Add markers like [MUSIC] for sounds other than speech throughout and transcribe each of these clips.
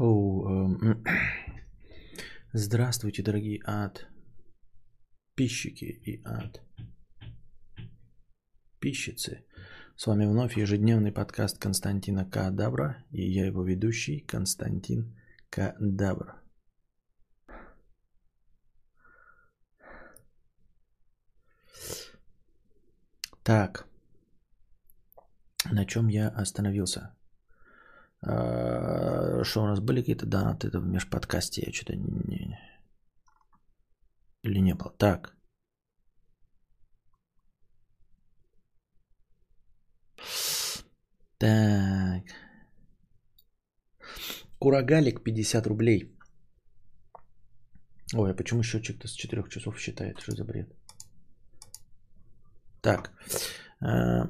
Оу, эм, [CLEARS THROAT] Здравствуйте, дорогие ад. Пищики и ад. Пищицы. С вами вновь ежедневный подкаст Константина Кадабра и я его ведущий Константин Кадабр. Так, на чем я остановился? А, что у нас были какие-то донаты это в межподкасте? Я что-то не... Или не было? Так. Так. Курагалик 50 рублей. Ой, а почему счетчик-то с 4 часов считает? Что за бред? Так. А,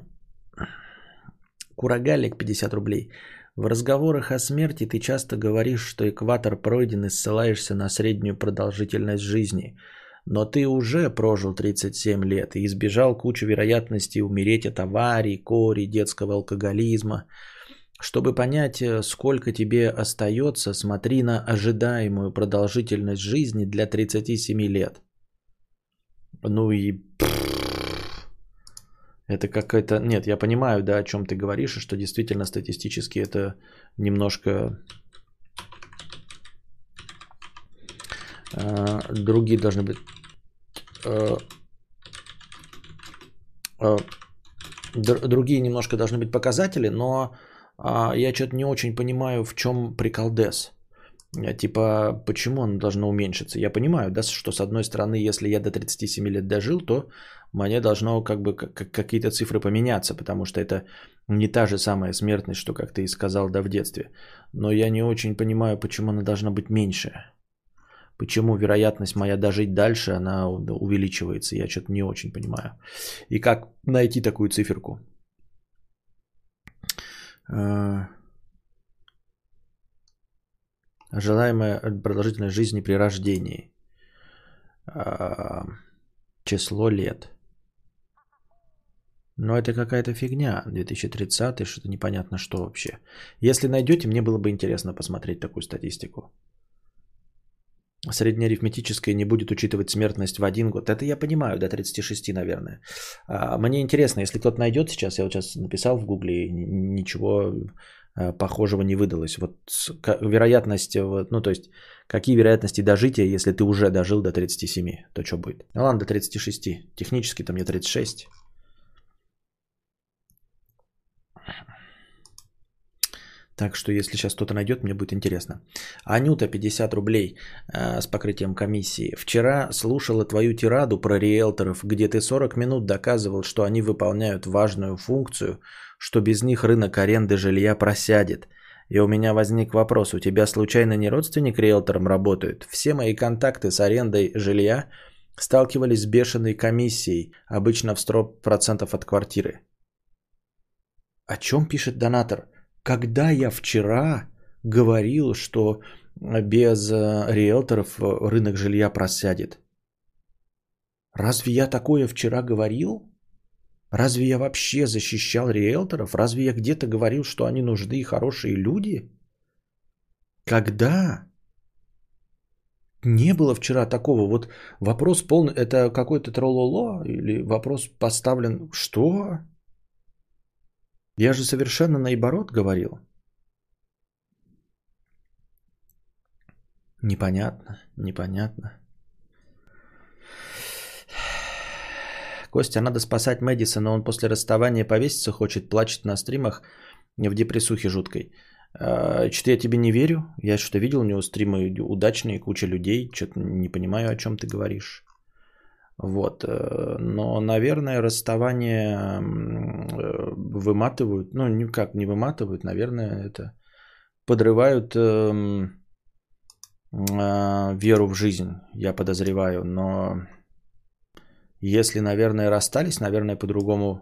Курагалик 50 рублей. В разговорах о смерти ты часто говоришь, что экватор пройден и ссылаешься на среднюю продолжительность жизни. Но ты уже прожил 37 лет и избежал кучу вероятностей умереть от аварий, кори, детского алкоголизма. Чтобы понять, э, сколько тебе остается, смотри на ожидаемую продолжительность жизни для 37 лет. Ну и это какая-то... Нет, я понимаю, да, о чем ты говоришь, и что действительно статистически это немножко... Э, другие должны быть... Э, э, другие немножко должны быть показатели, но э, я что-то не очень понимаю, в чем приколдес. Типа, почему оно должно уменьшиться? Я понимаю, да, что с одной стороны, если я до 37 лет дожил, то мне должно как бы какие-то цифры поменяться, потому что это не та же самая смертность, что, как ты и сказал, да, в детстве. Но я не очень понимаю, почему она должна быть меньше. Почему вероятность моя дожить дальше, она увеличивается. Я что-то не очень понимаю. И как найти такую циферку? Желаемая продолжительность жизни при рождении. А, число лет. Но это какая-то фигня. 2030 что-то непонятно что вообще. Если найдете, мне было бы интересно посмотреть такую статистику. Среднеарифметическое не будет учитывать смертность в один год. Это я понимаю, до 36, наверное. А, мне интересно, если кто-то найдет сейчас, я вот сейчас написал в гугле, ничего похожего не выдалось. Вот вероятность, ну то есть, какие вероятности дожития, если ты уже дожил до 37, то что будет? Ну ладно, до 36. Технически там мне 36. Так что, если сейчас кто-то найдет, мне будет интересно. Анюта, 50 рублей э, с покрытием комиссии. Вчера слушала твою тираду про риэлторов, где ты 40 минут доказывал, что они выполняют важную функцию, что без них рынок аренды жилья просядет. И у меня возник вопрос, у тебя случайно не родственник риэлтором работает? Все мои контакты с арендой жилья сталкивались с бешеной комиссией, обычно в 100% от квартиры. О чем пишет донатор? Когда я вчера говорил, что без э, риэлторов рынок жилья просядет? Разве я такое вчера говорил? Разве я вообще защищал риэлторов? Разве я где-то говорил, что они нужны и хорошие люди? Когда? Не было вчера такого. Вот вопрос полный. Это какой-то трололо или вопрос поставлен. Что? Я же совершенно наоборот говорил. Непонятно, непонятно. Костя, надо спасать Мэдисона, он после расставания повеситься хочет, плачет на стримах в депрессухе жуткой. А, что-то я тебе не верю. Я что-то видел у него стримы удачные, куча людей. Что-то не понимаю, о чем ты говоришь. Вот. Э, но, наверное, расставание э, выматывают. Ну, никак не выматывают. Наверное, это подрывают эм, а, веру в жизнь, я подозреваю. Но если, наверное, расстались, наверное, по-другому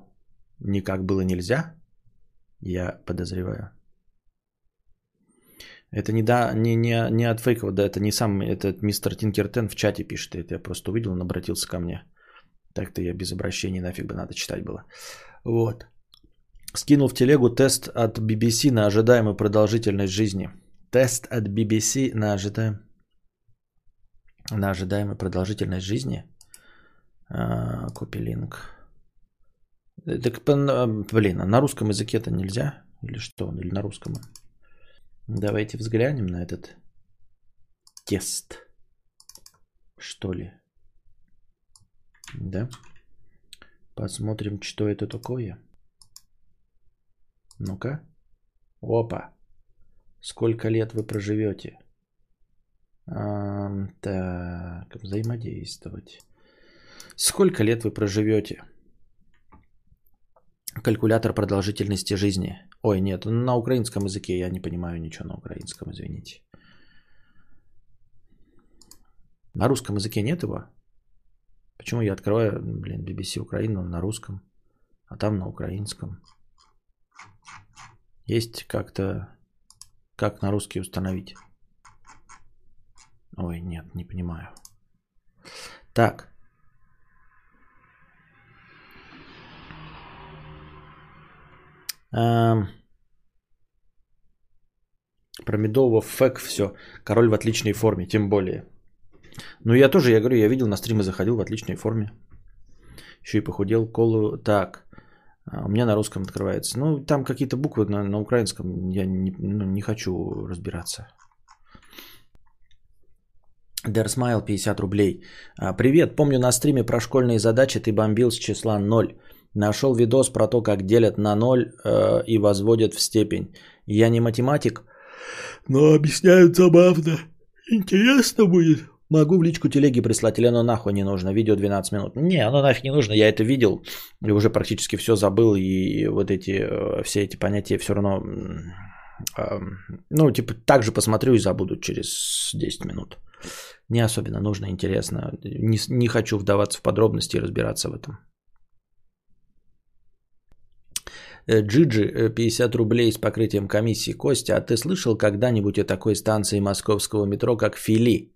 никак было нельзя. Я подозреваю. Это не, да, не, не, не от фейков, да, это не сам, это мистер Тинкертен в чате пишет, это я просто увидел, он обратился ко мне. Так-то я без обращения нафиг бы надо читать было. Вот. Скинул в телегу тест от BBC на ожидаемую продолжительность жизни. Тест от BBC на ожидаем на ожидаемую продолжительность жизни. А, копи линк. Так, блин, а на русском языке это нельзя? Или что? Или на русском? Давайте взглянем на этот тест. Что ли? Да? Посмотрим, что это такое. Ну-ка. Опа. Сколько лет вы проживете? А, так, взаимодействовать. Сколько лет вы проживете? Калькулятор продолжительности жизни. Ой, нет, на украинском языке я не понимаю ничего на украинском, извините. На русском языке нет его? Почему я открываю, блин, BBC Украина на русском, а там на украинском? Есть как-то, как на русский установить? Ой, нет, не понимаю. Так. Про Медового фэк все. Король в отличной форме, тем более. Ну, я тоже, я говорю, я видел на стримы, заходил в отличной форме. Еще и похудел колу. Так, а, у меня на русском открывается. Ну, там какие-то буквы на, на украинском. Я не, ну, не хочу разбираться. Дерсмайл 50 рублей. А, Привет, помню на стриме про школьные задачи ты бомбил с числа 0. Нашел видос про то, как делят на 0 э, и возводят в степень. Я не математик, но объясняют забавно. Интересно будет. Могу в личку телеги прислать, или оно нахуй не нужно, видео 12 минут. Не, оно нафиг не нужно, я это видел и уже практически все забыл, и вот эти, э, все эти понятия все равно, ну, типа, так же посмотрю и забуду через 10 минут. Не особенно нужно, интересно. Не, не хочу вдаваться в подробности и разбираться в этом. Э, Джиджи, 50 э, рублей с покрытием комиссии. Костя, а ты слышал когда-нибудь о такой станции московского метро, как Фили?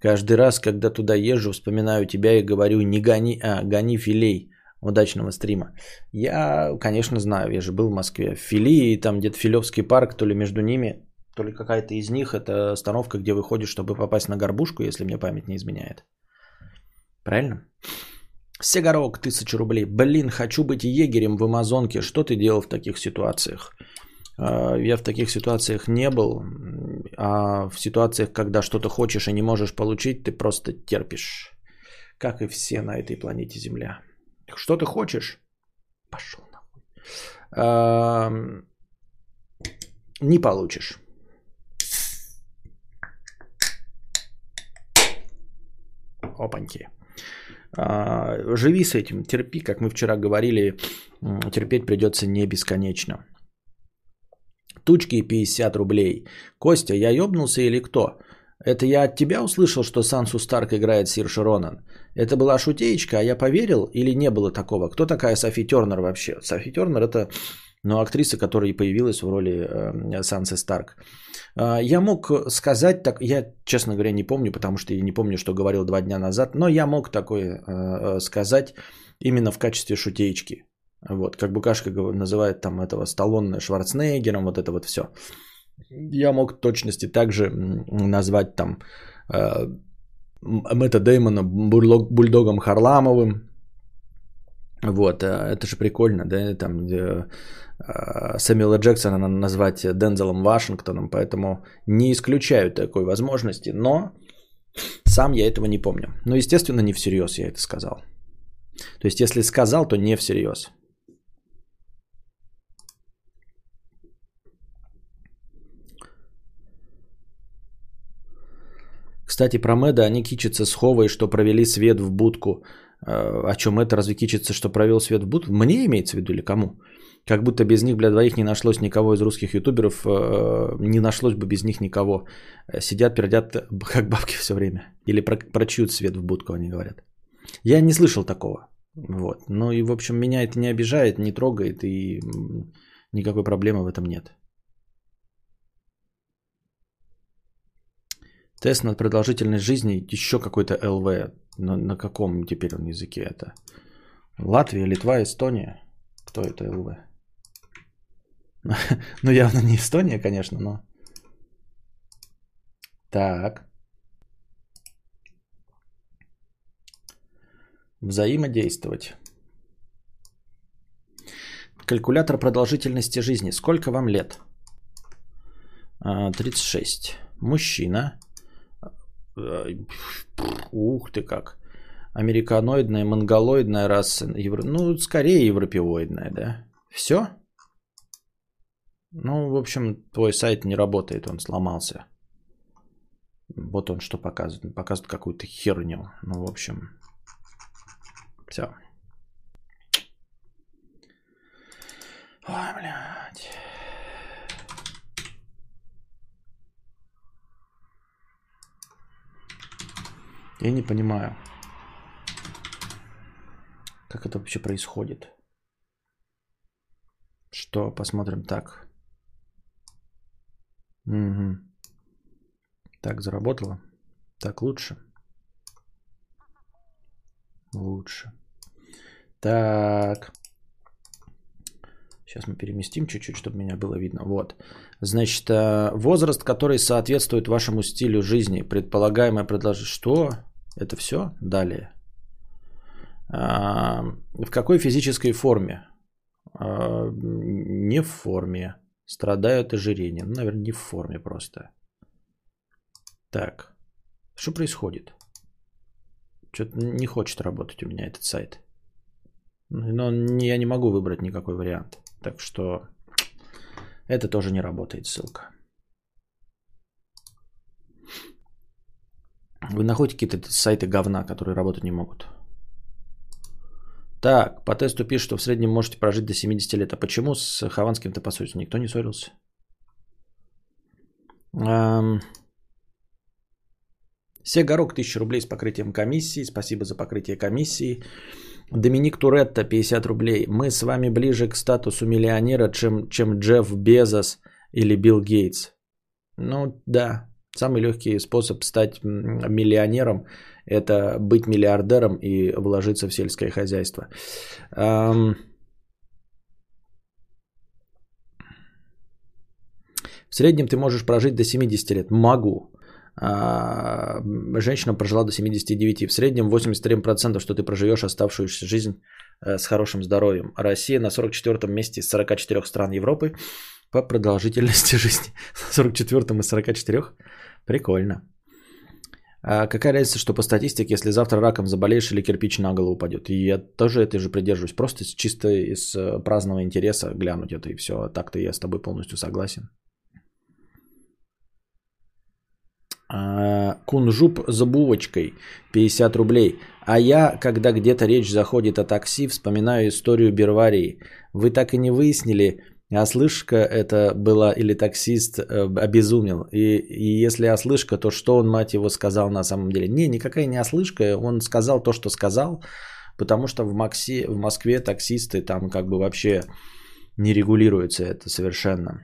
Каждый раз, когда туда езжу, вспоминаю тебя и говорю, не гони, а гони филей удачного стрима. Я, конечно, знаю, я же был в Москве. Фили, там где-то Филевский парк, то ли между ними, то ли какая-то из них, это остановка, где выходишь, чтобы попасть на горбушку, если мне память не изменяет. Правильно? Сигарок, тысяча рублей. Блин, хочу быть егерем в Амазонке. Что ты делал в таких ситуациях? А, я в таких ситуациях не был, а в ситуациях, когда что-то хочешь и не можешь получить, ты просто терпишь, как и все на этой планете Земля. Что ты хочешь? Пошел нахуй. А, не получишь. Опаньки. А, живи с этим, терпи, как мы вчера говорили, терпеть придется не бесконечно. Тучки 50 рублей. Костя, я ёбнулся или кто? Это я от тебя услышал, что Сансу Старк играет Сирша Ронан? Это была шутеечка, а я поверил или не было такого? Кто такая Софи Тернер вообще? Софи Тернер это ну, актриса, которая появилась в роли э, Сансы Старк. Э, я мог сказать так, я, честно говоря, не помню, потому что я не помню, что говорил два дня назад, но я мог такое э, э сказать именно в качестве шутеечки. Вот, как Букашка называет там этого Сталлоне Шварценеггером, вот это вот все. Я мог точности также назвать там э, Мэтта Деймона бульдогом Харламовым. Вот, это же прикольно, да, там Сэмюэла Джексона назвать Дензелом Вашингтоном, поэтому не исключаю такой возможности, но сам я этого не помню. Но, естественно, не всерьез я это сказал. То есть, если сказал, то не всерьез. Кстати, про Мэда они кичатся с Ховой, что провели свет в будку. Э, о чем это разве кичится, что провел свет в будку? Мне имеется в виду или кому? Как будто без них, бля, двоих не нашлось никого из русских ютуберов, э, не нашлось бы без них никого. Сидят, пердят, как бабки все время. Или про, про чьют свет в будку, они говорят. Я не слышал такого. Вот. Ну и, в общем, меня это не обижает, не трогает, и никакой проблемы в этом нет. Тест над продолжительность жизни, еще какой-то ЛВ. На, на каком теперь он языке это? Латвия, Литва, Эстония. Кто это ЛВ? [LAUGHS] Ну, явно не Эстония, конечно, но... Так. Взаимодействовать. Калькулятор продолжительности жизни. Сколько вам лет? 36. А, Мужчина. Ух ты как. Американоидная, монголоидная раса. Евро... Ну, скорее европеоидная, да? Все? Ну, в общем, твой сайт не работает, он сломался. Вот он что показывает. Показывает какую-то херню. Ну, в общем, все. Ой, блядь. Я не понимаю, как это вообще происходит. Что, посмотрим так. Угу. Так, заработало. Так, лучше. Лучше. Так. Сейчас мы переместим чуть-чуть, чтобы меня было видно. Вот. Значит, э, возраст, который соответствует вашему стилю жизни. Предполагаемое предложение. Что? Это все? Далее. А, в какой физической форме? А, не в форме. Страдаю от ожирения. Ну, наверное, не в форме просто. Так. Что происходит? Что-то не хочет работать у меня этот сайт. Но я не могу выбрать никакой вариант. Так что это тоже не работает ссылка. Вы находите какие-то сайты говна, которые работать не могут. Так, по тесту пишет, что в среднем можете прожить до 70 лет. А почему с Хованским-то поссорился? Никто не ссорился. Эм... Сегорок 1000 рублей с покрытием комиссии. Спасибо за покрытие комиссии. Доминик Туретто 50 рублей. Мы с вами ближе к статусу миллионера, чем, чем Джефф Безос или Билл Гейтс. Ну да, самый легкий способ стать миллионером – это быть миллиардером и вложиться в сельское хозяйство. В среднем ты можешь прожить до 70 лет. Могу. А, женщина прожила до 79. В среднем 83%, что ты проживешь оставшуюся жизнь э, с хорошим здоровьем. Россия на 44 месте из 44 стран Европы по продолжительности [LAUGHS] жизни. 44 из 44. Прикольно. А какая разница, что по статистике, если завтра раком заболеешь или кирпич на голову упадет? И я тоже этой же придерживаюсь. Просто чисто из э, праздного интереса глянуть это и все. Так-то я с тобой полностью согласен. А, кунжуп за булочкой 50 рублей. А я, когда где-то речь заходит о такси, вспоминаю историю Берварии. Вы так и не выяснили, ослышка это была или таксист э, обезумел. И, и если ослышка, то что он, мать его, сказал на самом деле? Не, никакая не ослышка. Он сказал то, что сказал, потому что в, Макси, в Москве таксисты там как бы вообще не регулируется это совершенно.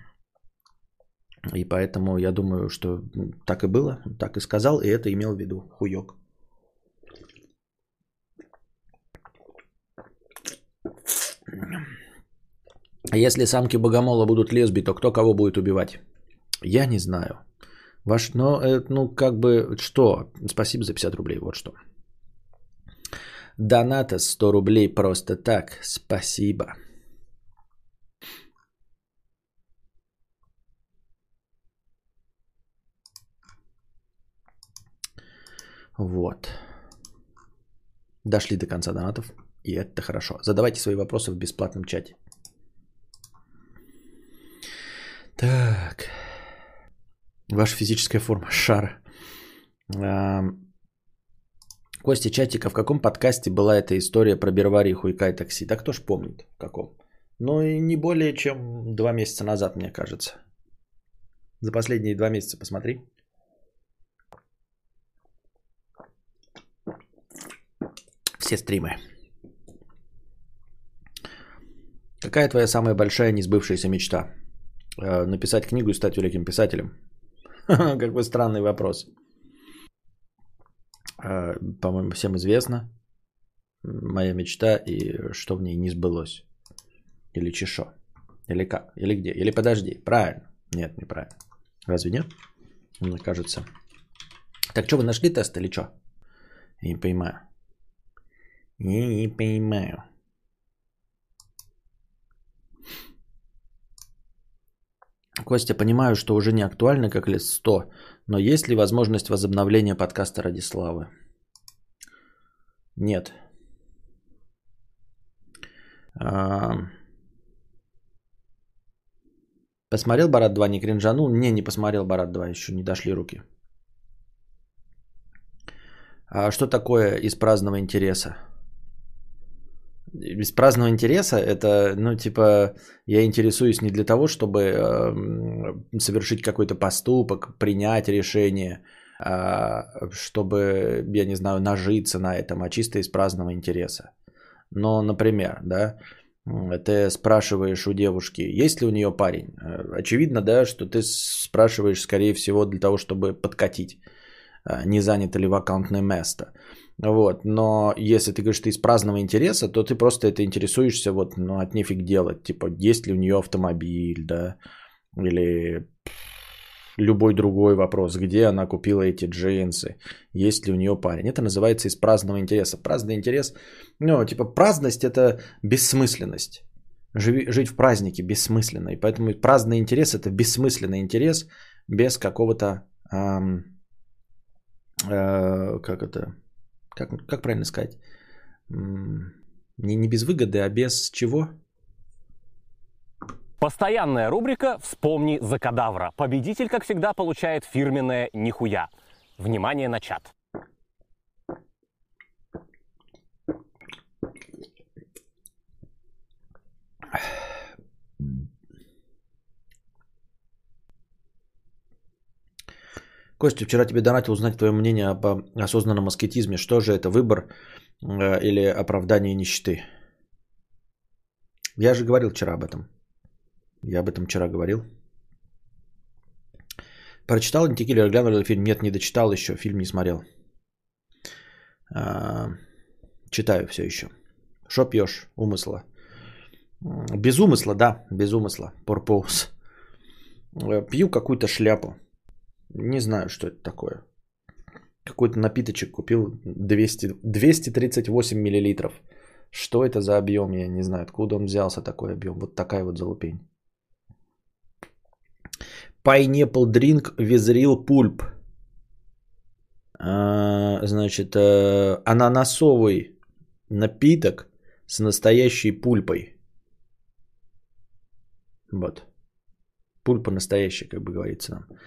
И поэтому я думаю, что так и было, так и сказал, и это имел в виду хуёк. А если самки богомола будут лесби, то кто кого будет убивать? Я не знаю. Ваш, но, э, ну, как бы, что? Спасибо за 50 рублей, вот что. Доната 100 рублей просто так. Спасибо. Вот. Дошли до конца донатов. И это хорошо. Задавайте свои вопросы в бесплатном чате. Так. Ваша физическая форма. Шар. Костя Чатика, в каком подкасте была эта история про Бервари Хуйка такси? Да кто ж помнит в каком? Ну и не более чем два месяца назад, мне кажется. За последние два месяца посмотри. все стримы. Какая твоя самая большая несбывшаяся мечта? Э, написать книгу и стать великим писателем? [LAUGHS] Какой странный вопрос. Э, по-моему, всем известно. Моя мечта и что в ней не сбылось. Или чешо. Или как? Или где? Или подожди. Правильно. Нет, неправильно. Разве нет? Мне кажется, Так что, вы нашли тест или что? Я не понимаю. Я не понимаю. Костя, понимаю, что уже не актуально, как лет 100, но есть ли возможность возобновления подкаста ради славы? Нет. Посмотрел Барат 2, не кринжанул? Не, не посмотрел Барат 2, еще не дошли руки. А что такое из праздного интереса? Из праздного интереса это, ну, типа, я интересуюсь не для того, чтобы э, совершить какой-то поступок, принять решение, э, чтобы, я не знаю, нажиться на этом, а чисто из праздного интереса. Но, например, да, ты спрашиваешь у девушки, есть ли у нее парень. Э, очевидно, да, что ты спрашиваешь, скорее всего, для того, чтобы подкатить, э, не занято ли вакантное место. Вот, но если ты говоришь, ты из праздного интереса, то ты просто это интересуешься, вот, ну, от нефиг делать, типа, есть ли у нее автомобиль, да, или любой другой вопрос, где она купила эти джинсы, есть ли у нее парень. Это называется из праздного интереса. Праздный интерес, ну, типа, праздность – это бессмысленность. Живи, жить в празднике бессмысленно. И поэтому праздный интерес – это бессмысленный интерес без какого-то, эм, э, как это, как, как правильно сказать? Не, не без выгоды, а без чего? Постоянная рубрика «Вспомни за кадавра». Победитель, как всегда, получает фирменное «Нихуя». Внимание на чат. Костя, вчера тебе донатил узнать твое мнение об осознанном аскетизме. Что же это, выбор э, или оправдание нищеты? Я же говорил вчера об этом. Я об этом вчера говорил. Прочитал Антикиллер, глянул фильм? Нет, не дочитал еще, фильм не смотрел. А, читаю все еще. Что пьешь? Умысла. Без умысла, да, без умысла. Purpose. Э, пью какую-то шляпу. Не знаю, что это такое. Какой-то напиточек купил 200, 238 миллилитров. Что это за объем, я не знаю, откуда он взялся такой объем. Вот такая вот залупень. Pineapple Drink Визрил Пульп. А, значит, э, ананасовый напиток с настоящей пульпой. Вот. Пульпа настоящая, как бы говорится нам.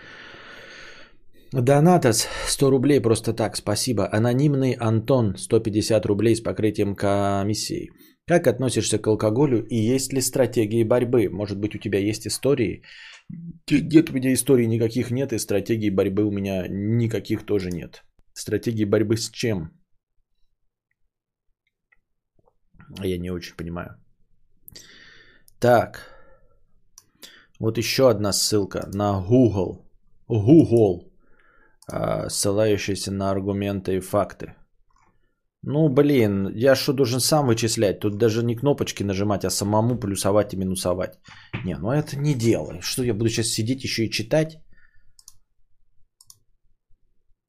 Донатос 100 рублей просто так, спасибо. Анонимный Антон 150 рублей с покрытием комиссии. Как относишься к алкоголю и есть ли стратегии борьбы? Может быть у тебя есть истории? Нет у меня историй никаких нет и стратегий борьбы у меня никаких тоже нет. Стратегии борьбы с чем? Я не очень понимаю. Так. Вот еще одна ссылка на Google. Google ссылающийся на аргументы и факты. Ну, блин, я что должен сам вычислять? Тут даже не кнопочки нажимать, а самому плюсовать и минусовать. Не, ну это не делай. Что я буду сейчас сидеть еще и читать?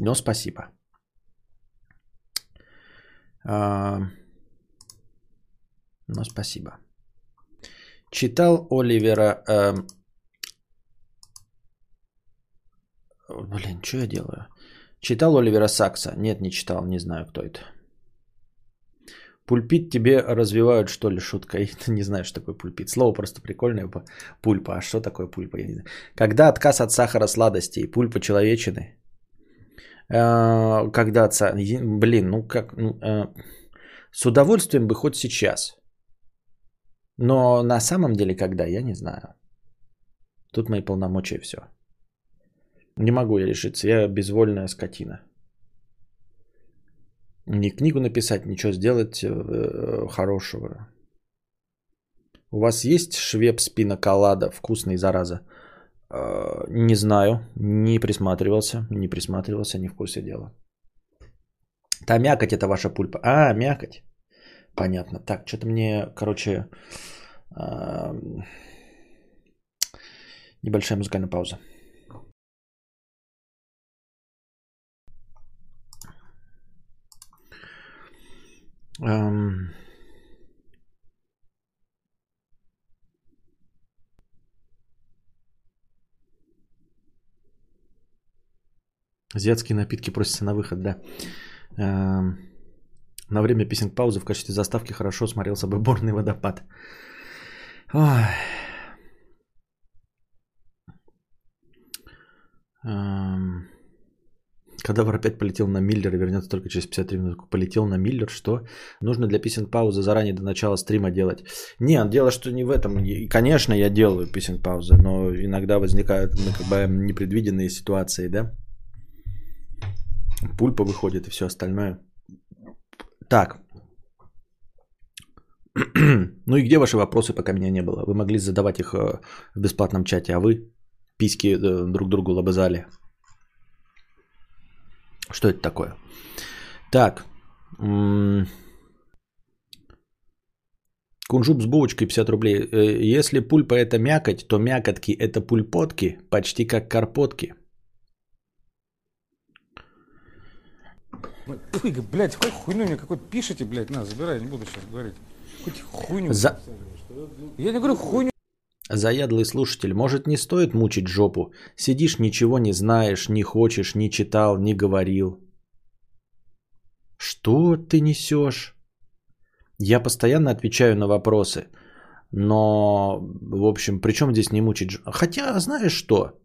Но спасибо. А... Но спасибо. Читал Оливера э, Блин, что я делаю? Читал Оливера Сакса? Нет, не читал, не знаю, кто это. Пульпит тебе развивают, что ли, шутка? [LAUGHS] Я не знаю, что такое пульпит. Слово просто прикольное. Пульпа. А что такое пульпа? Я не знаю. Когда отказ от сахара сладостей? Пульпа человечины? Э, когда отца... Блин, ну как... Ну, э, с удовольствием бы хоть сейчас. Но на самом деле когда, я не знаю. Тут мои полномочия все. Не могу я решиться, я безвольная скотина. Ни книгу написать, ничего сделать э, хорошего. У вас есть швепс пиноколада, вкусный, зараза? Э, не знаю, не присматривался, не присматривался, не в курсе дела. Та мякоть это ваша пульпа. А, мякоть. Понятно. Так, что-то мне, короче, э, небольшая музыкальная пауза. Эм... Азиатские напитки просятся на выход, да. Эм... На время писинг паузы в качестве заставки хорошо смотрелся бы борный водопад. Ой. Эм... Кадавр опять полетел на Миллер и вернется только через 53 минут. Полетел на Миллер, что? Нужно для писинг паузы заранее до начала стрима делать. Не, дело, что не в этом. И, конечно, я делаю писинг паузы, но иногда возникают ну, как бы непредвиденные ситуации, да? Пульпа выходит и все остальное. Так. [CLEARS THROAT] ну и где ваши вопросы, пока меня не было? Вы могли задавать их э, в бесплатном чате, а вы письки э, друг другу лобызали. Что это такое? Так. Кунжуп с булочкой 50 рублей. Э, если пульпа это мякоть, то мякотки это пульпотки, почти как карпотки. Ой, блядь, какой хуйню мне какой пишите, блядь, на, забирай, не буду сейчас говорить. Хоть хуйню. За... Я не говорю хуйню. Заядлый слушатель, может не стоит мучить жопу? Сидишь, ничего не знаешь, не хочешь, не читал, не говорил. Что ты несешь? Я постоянно отвечаю на вопросы. Но, в общем, при чем здесь не мучить? Хотя, знаешь что?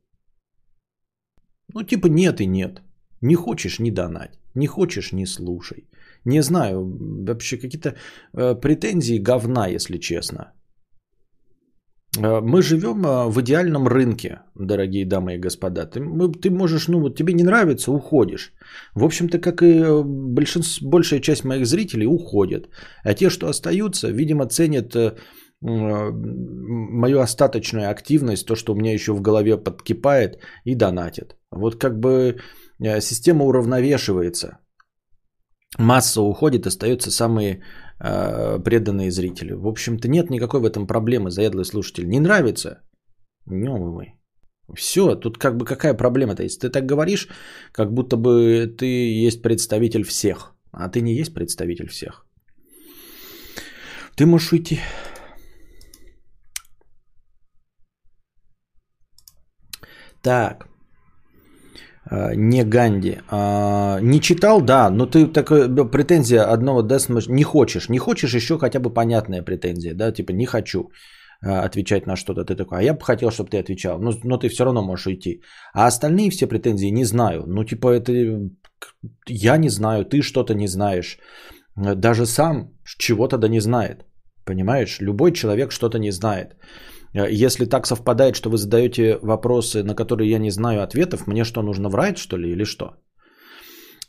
Ну, типа нет и нет. Не хочешь, не донать. Не хочешь, не слушай. Не знаю, вообще какие-то э, претензии говна, если честно. Э, мы живем э, в идеальном рынке, дорогие дамы и господа. Ты, ты можешь, ну вот тебе не нравится, уходишь. В общем-то, как и э, большинство, большая часть моих зрителей уходят. А те, что остаются, видимо, ценят мою остаточную активность, то, что у меня еще в голове подкипает, и донатят. Вот как бы система уравновешивается. Масса уходит, остаются самые преданные зрители. В общем-то, нет никакой в этом проблемы, заядлый слушатель. Не нравится? Не мой. Все, тут как бы какая проблема-то есть? Ты так говоришь, как будто бы ты есть представитель всех, а ты не есть представитель всех. Ты можешь уйти. Так. А, не Ганди. А, не читал, да, но ты такая претензия одного Death не хочешь. Не хочешь еще хотя бы понятная претензия, да, типа не хочу а, отвечать на что-то. Ты такой, а я бы хотел, чтобы ты отвечал, но, но ты все равно можешь уйти. А остальные все претензии не знаю. Ну, типа, это я не знаю, ты что-то не знаешь. Даже сам чего-то да не знает. Понимаешь? Любой человек что-то не знает. Э, если так совпадает, что вы задаете вопросы, на которые я не знаю ответов, мне что, нужно врать, что ли, или что?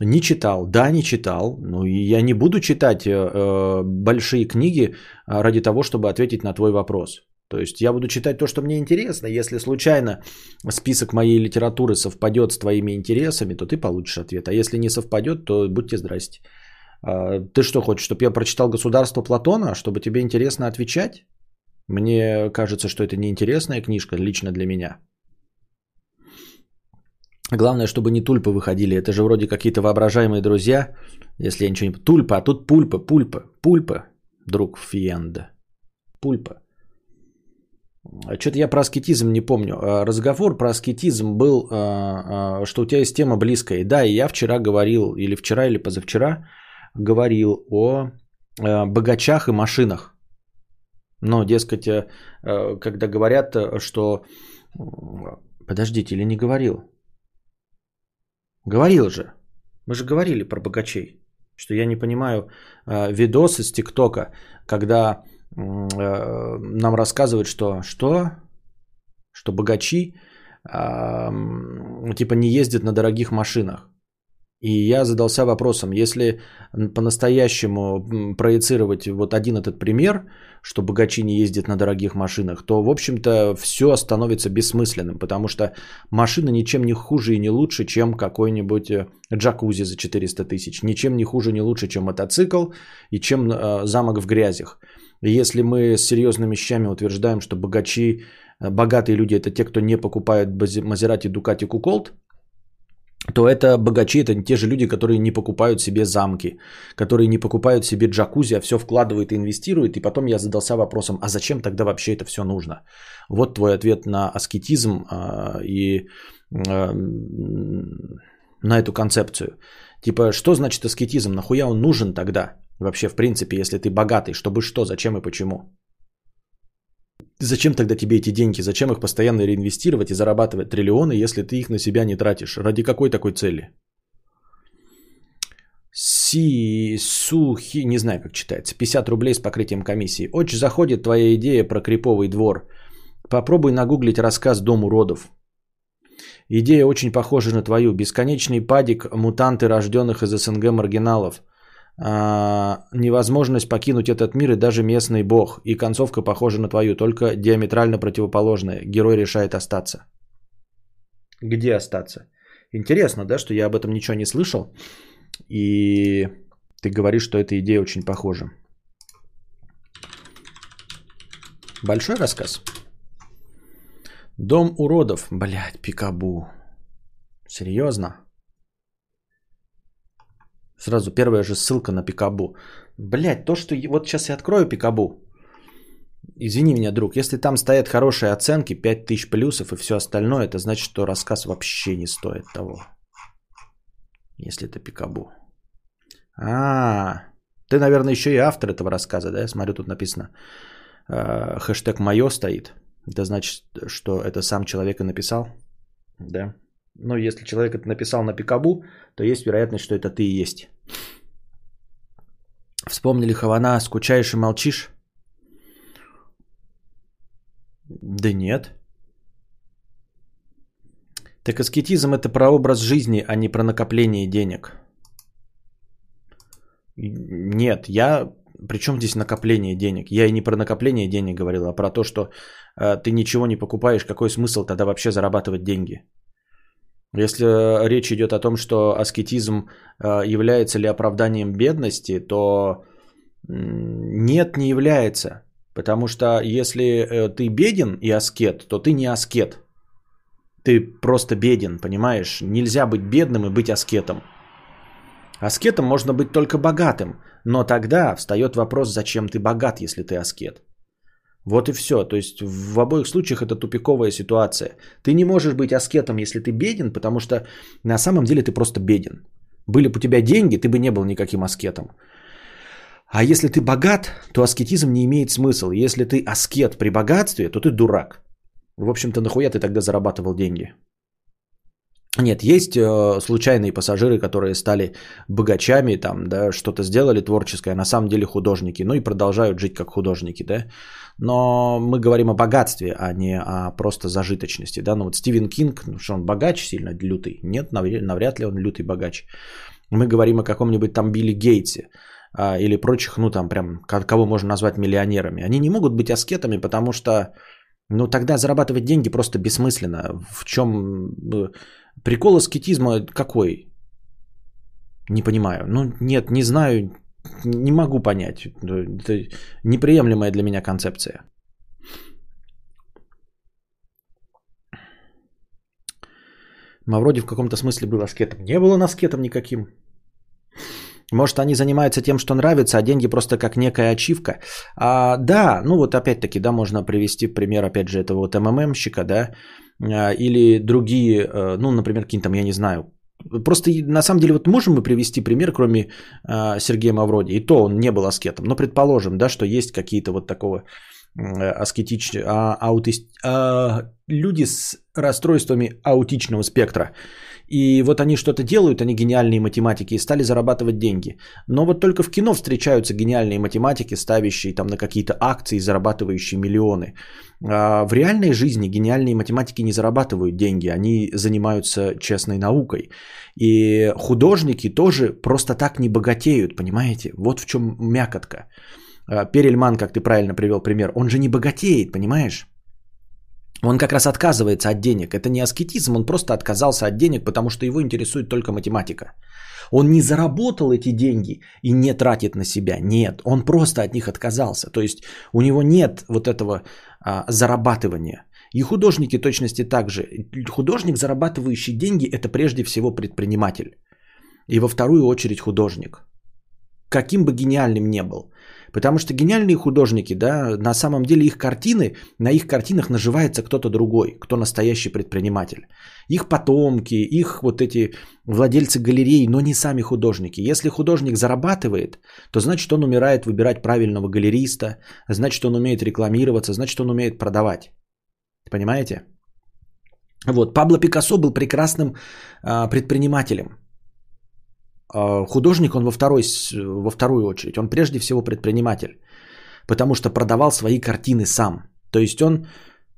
Не читал, да, не читал. Ну и я не буду читать э, э большие книги э, ради того, чтобы ответить на твой вопрос. То есть я буду читать то, что мне интересно. Если случайно список моей литературы совпадет с твоими интересами, то ты получишь ответ. А если не совпадет, то будьте здрасте. Ты что хочешь, чтобы я прочитал «Государство Платона», чтобы тебе интересно отвечать? Мне кажется, что это неинтересная книжка лично для меня. Главное, чтобы не тульпы выходили. Это же вроде какие-то воображаемые друзья. Если я ничего не... Тульпа, а тут пульпа, пульпа, пульпа, друг Фиенда. Пульпа. Что-то я про аскетизм не помню. А, разговор про аскетизм был, а, а, что у тебя есть тема близкая. Да, и я вчера говорил, или вчера, или позавчера говорил о богачах и машинах. Но, дескать, э, э, когда говорят, э, что... Подождите, или не говорил? Говорил же. Мы же говорили про богачей. Что я не понимаю видосы с ТикТока, когда нам рассказывают, что... Что? Что богачи типа не ездят на дорогих машинах. И я задался вопросом, если по-настоящему проецировать вот один этот пример, что богачи не ездят на дорогих машинах, то, в общем-то, все становится бессмысленным, потому что машина ничем не хуже и не лучше, чем какой-нибудь э, джакузи за 400 тысяч, ничем не хуже, не лучше, чем мотоцикл и чем э, замок в грязях. И если мы с серьезными вещами утверждаем, что богачи, э, богатые люди это те, кто не покупают Мазерати, Дукати, Куколт, то это богачи, это те же люди, которые не покупают себе замки, которые не покупают себе джакузи, а все вкладывают и инвестируют. И потом я задался вопросом, а зачем тогда вообще это все нужно? Вот твой ответ на аскетизм э, и э, на эту концепцию. Типа, что значит аскетизм? Нахуя он нужен тогда? Вообще, в принципе, если ты богатый, чтобы что, зачем и почему? Зачем тогда тебе эти деньги? Зачем их постоянно реинвестировать и зарабатывать триллионы, если ты их на себя не тратишь? Ради какой такой цели? Си, сухи, не знаю, как читается. 50 рублей с покрытием комиссии. Очень заходит твоя идея про криповый двор. Попробуй нагуглить рассказ «Дом уродов». Идея очень похожа на твою. Бесконечный падик мутанты, рожденных из СНГ маргиналов – невозможность покинуть этот мир и даже местный бог. И концовка похожа на твою, только диаметрально противоположная. Герой решает остаться. Где остаться? Интересно, да, что я об этом ничего не слышал. И ты говоришь, что эта идея очень похожа. Большой рассказ. Дом уродов. Блять, пикабу. Серьезно? Сразу первая же ссылка на Пикабу. Блять, то, что... Вот сейчас я открою Пикабу. Извини меня, друг, если там стоят хорошие оценки, 5000 плюсов и все остальное, это значит, что рассказ вообще не стоит того. Если это Пикабу. А, ты, наверное, еще и автор этого рассказа, да? Я смотрю, тут написано. Э, хэштег «Мое» стоит. Это значит, что это сам человек и написал? Да. Но если человек это написал на Пикабу, то есть вероятность, что это ты и есть. Вспомнили Хавана, скучаешь и молчишь? Да нет. Так аскетизм это про образ жизни, а не про накопление денег. Нет, я... Причем здесь накопление денег? Я и не про накопление денег говорил, а про то, что э, ты ничего не покупаешь. Какой смысл тогда вообще зарабатывать деньги? Если речь идет о том, что аскетизм э, является ли оправданием бедности, то нет, не является. Потому что если э, ты беден и аскет, то ты не аскет. Ты просто беден, понимаешь? Нельзя быть бедным и быть аскетом. Аскетом можно быть только богатым. Но тогда встает вопрос, зачем ты богат, если ты аскет. Вот и все. То есть в обоих случаях это тупиковая ситуация. Ты не можешь быть аскетом, если ты беден, потому что на самом деле ты просто беден. Были бы у тебя деньги, ты бы не был никаким аскетом. А если ты богат, то аскетизм не имеет смысла. Если ты аскет при богатстве, то ты дурак. В общем-то, нахуя ты тогда зарабатывал деньги? Нет, есть э, случайные пассажиры, которые стали богачами, там, да, что-то сделали творческое, а на самом деле художники, ну и продолжают жить как художники, да. Но мы говорим о богатстве, а не о просто зажиточности, да. Ну вот Стивен Кинг, ну что он богач сильно, лютый? Нет, навряд ли он лютый богач. Мы говорим о каком-нибудь там Билли Гейтсе а, или прочих, ну там прям, кого можно назвать миллионерами. Они не могут быть аскетами, потому что, ну тогда зарабатывать деньги просто бессмысленно. В чем э, Прикол аскетизма какой? Не понимаю. Ну, нет, не знаю, не могу понять. Это неприемлемая для меня концепция. Мавроди в каком-то смысле был аскетом. Не было он аскетом никаким. Может, они занимаются тем, что нравится, а деньги просто как некая ачивка. А, да, ну вот опять-таки, да, можно привести пример, опять же, этого вот МММщика, да, а, или другие, э, ну, например, какие-то там, я не знаю, Просто на самом деле вот можем мы привести пример, кроме э, Сергея Мавроди, и то он не был аскетом. Но предположим, да, что есть какие-то вот такого э, аскетичные, а, аутист, а, люди с расстройствами аутичного спектра. И вот они что-то делают, они гениальные математики, и стали зарабатывать деньги. Но вот только в кино встречаются гениальные математики, ставящие там на какие-то акции, зарабатывающие миллионы. А в реальной жизни гениальные математики не зарабатывают деньги, они занимаются честной наукой. И художники тоже просто так не богатеют, понимаете? Вот в чем мякотка. А Перельман, как ты правильно привел пример, он же не богатеет, понимаешь? Он как раз отказывается от денег. Это не аскетизм, он просто отказался от денег, потому что его интересует только математика. Он не заработал эти деньги и не тратит на себя. Нет, он просто от них отказался. То есть у него нет вот этого а, зарабатывания. И художники точности так же. Художник, зарабатывающий деньги, это прежде всего предприниматель. И во вторую очередь художник. Каким бы гениальным не был. Потому что гениальные художники, да, на самом деле их картины, на их картинах наживается кто-то другой, кто настоящий предприниматель. Их потомки, их вот эти владельцы галерей, но не сами художники. Если художник зарабатывает, то значит он умирает выбирать правильного галериста, значит он умеет рекламироваться, значит он умеет продавать. Понимаете? Вот, Пабло Пикассо был прекрасным а, предпринимателем. А, художник он во, второй, во вторую очередь. Он прежде всего предприниматель. Потому что продавал свои картины сам. То есть он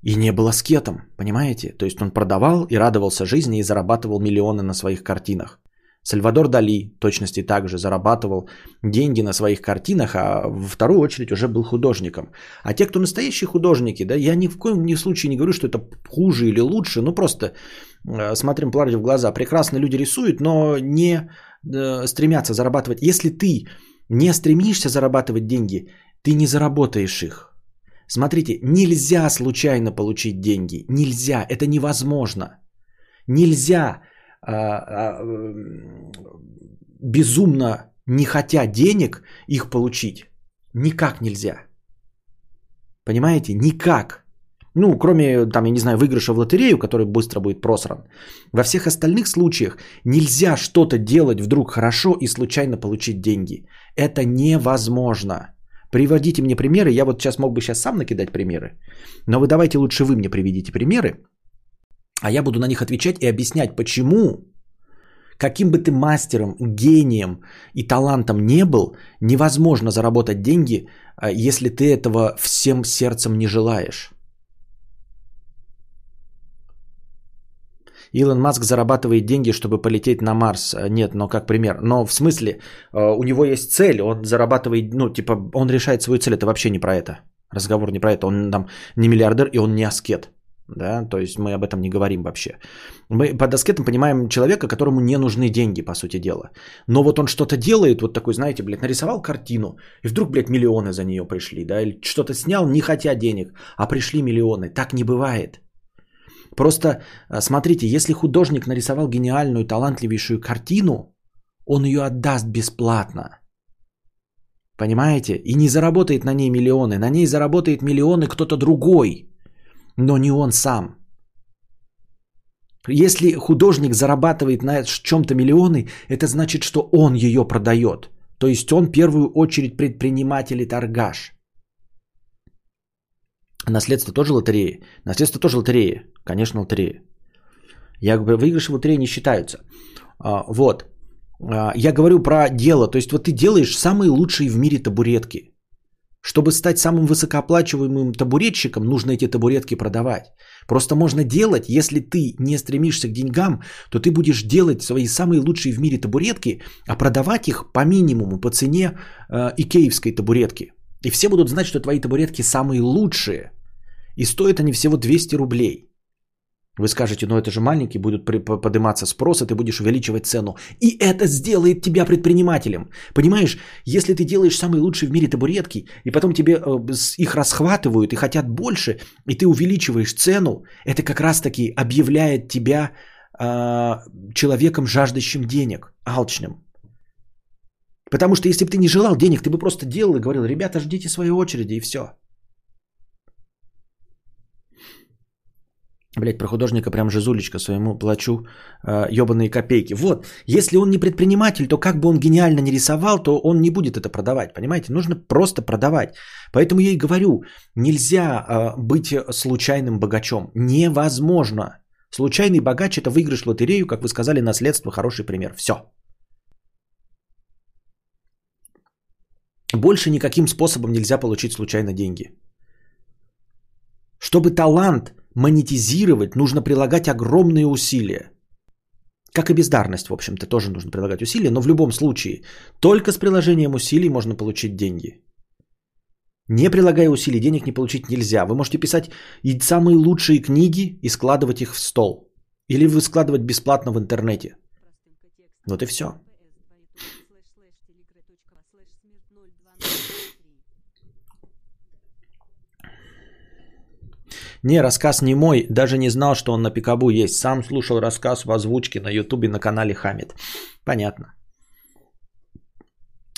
и не был аскетом, понимаете? То есть он продавал и радовался жизни и зарабатывал миллионы на своих картинах. Сальвадор Дали точности также зарабатывал деньги на своих картинах, а во вторую очередь уже был художником. А те, кто настоящие художники, да, я ни в коем ни случае не говорю, что это хуже или лучше, ну просто смотрим правде в глаза. Прекрасно люди рисуют, но не э, стремятся зарабатывать. Если ты не стремишься зарабатывать деньги, ты не заработаешь их. Смотрите, нельзя случайно получить деньги. Нельзя, это невозможно. Нельзя а, а, безумно не хотя денег их получить. Никак нельзя. Понимаете? Никак. Ну, кроме, там, я не знаю, выигрыша в лотерею, который быстро будет просран. Во всех остальных случаях нельзя что-то делать вдруг хорошо и случайно получить деньги. Это невозможно. Приводите мне примеры. Я вот сейчас мог бы сейчас сам накидать примеры. Но вы давайте лучше вы мне приведите примеры. А я буду на них отвечать и объяснять, почему, каким бы ты мастером, гением и талантом не был, невозможно заработать деньги, а, если ты этого всем сердцем не желаешь. Илон Маск зарабатывает деньги, чтобы полететь на Марс. Нет, но как пример. Но в смысле, а, у него есть цель, он зарабатывает, ну, типа, он решает свою цель. Это вообще не про это. Разговор не про это. Он там не миллиардер и он не аскет. Да, то есть мы об этом не говорим вообще. Мы под аскетом понимаем человека, которому не нужны деньги, по сути дела. Но вот он что-то делает, вот такой, знаете, блядь, нарисовал картину, и вдруг, блядь, миллионы за нее пришли, да, или что-то снял, не хотя денег, а пришли миллионы. Так не бывает. Просто а, смотрите, если художник нарисовал гениальную, талантливейшую картину, он ее отдаст бесплатно. Понимаете? И не заработает на ней миллионы. На ней заработает миллионы кто-то другой но не он сам. Если художник зарабатывает на чем-то миллионы, это значит, что он ее продает. То есть он в первую очередь предприниматель и торгаш. Наследство тоже лотерея. Наследство тоже лотерея. Конечно, лотерея. Я говорю, выигрыши в лотерее не считаются. А, вот. А, я говорю про дело. То есть вот ты делаешь самые лучшие в мире табуретки. Чтобы стать самым высокооплачиваемым табуретчиком, нужно эти табуретки продавать. Просто можно делать, если ты не стремишься к деньгам, то ты будешь делать свои самые лучшие в мире табуретки, а продавать их по минимуму, по цене э, икеевской табуретки. И все будут знать, что твои табуретки самые лучшие. И стоят они всего 200 рублей. Вы скажете, ну это же маленький, будут подниматься спросы, ты будешь увеличивать цену. И это сделает тебя предпринимателем. Понимаешь, если ты делаешь самые лучшие в мире табуретки, и потом тебе э, их расхватывают и хотят больше, и ты увеличиваешь цену, это как раз таки объявляет тебя э, человеком, жаждущим денег, алчным. Потому что если бы ты не желал денег, ты бы просто делал и говорил, ребята, ждите своей очереди и все. Блять, про художника прям жизулечка своему плачу э, ебаные копейки. Вот, если он не предприниматель, то как бы он гениально не рисовал, то он не будет это продавать, понимаете? Нужно просто продавать. Поэтому я и говорю, нельзя э, быть случайным богачом. Невозможно. Случайный богач – это выигрыш в лотерею, как вы сказали, наследство, хороший пример. Все. Больше никаким способом нельзя получить случайно деньги. Чтобы талант – монетизировать, нужно прилагать огромные усилия. Как и бездарность, в общем-то, тоже нужно прилагать усилия, но в любом случае, только с приложением усилий можно получить деньги. Не прилагая усилий, денег не получить нельзя. Вы можете писать и самые лучшие книги и складывать их в стол. Или вы складывать бесплатно в интернете. Вот и все. Не, рассказ не мой, даже не знал, что он на Пикабу есть. Сам слушал рассказ в озвучке на Ютубе на канале Хамид. Понятно.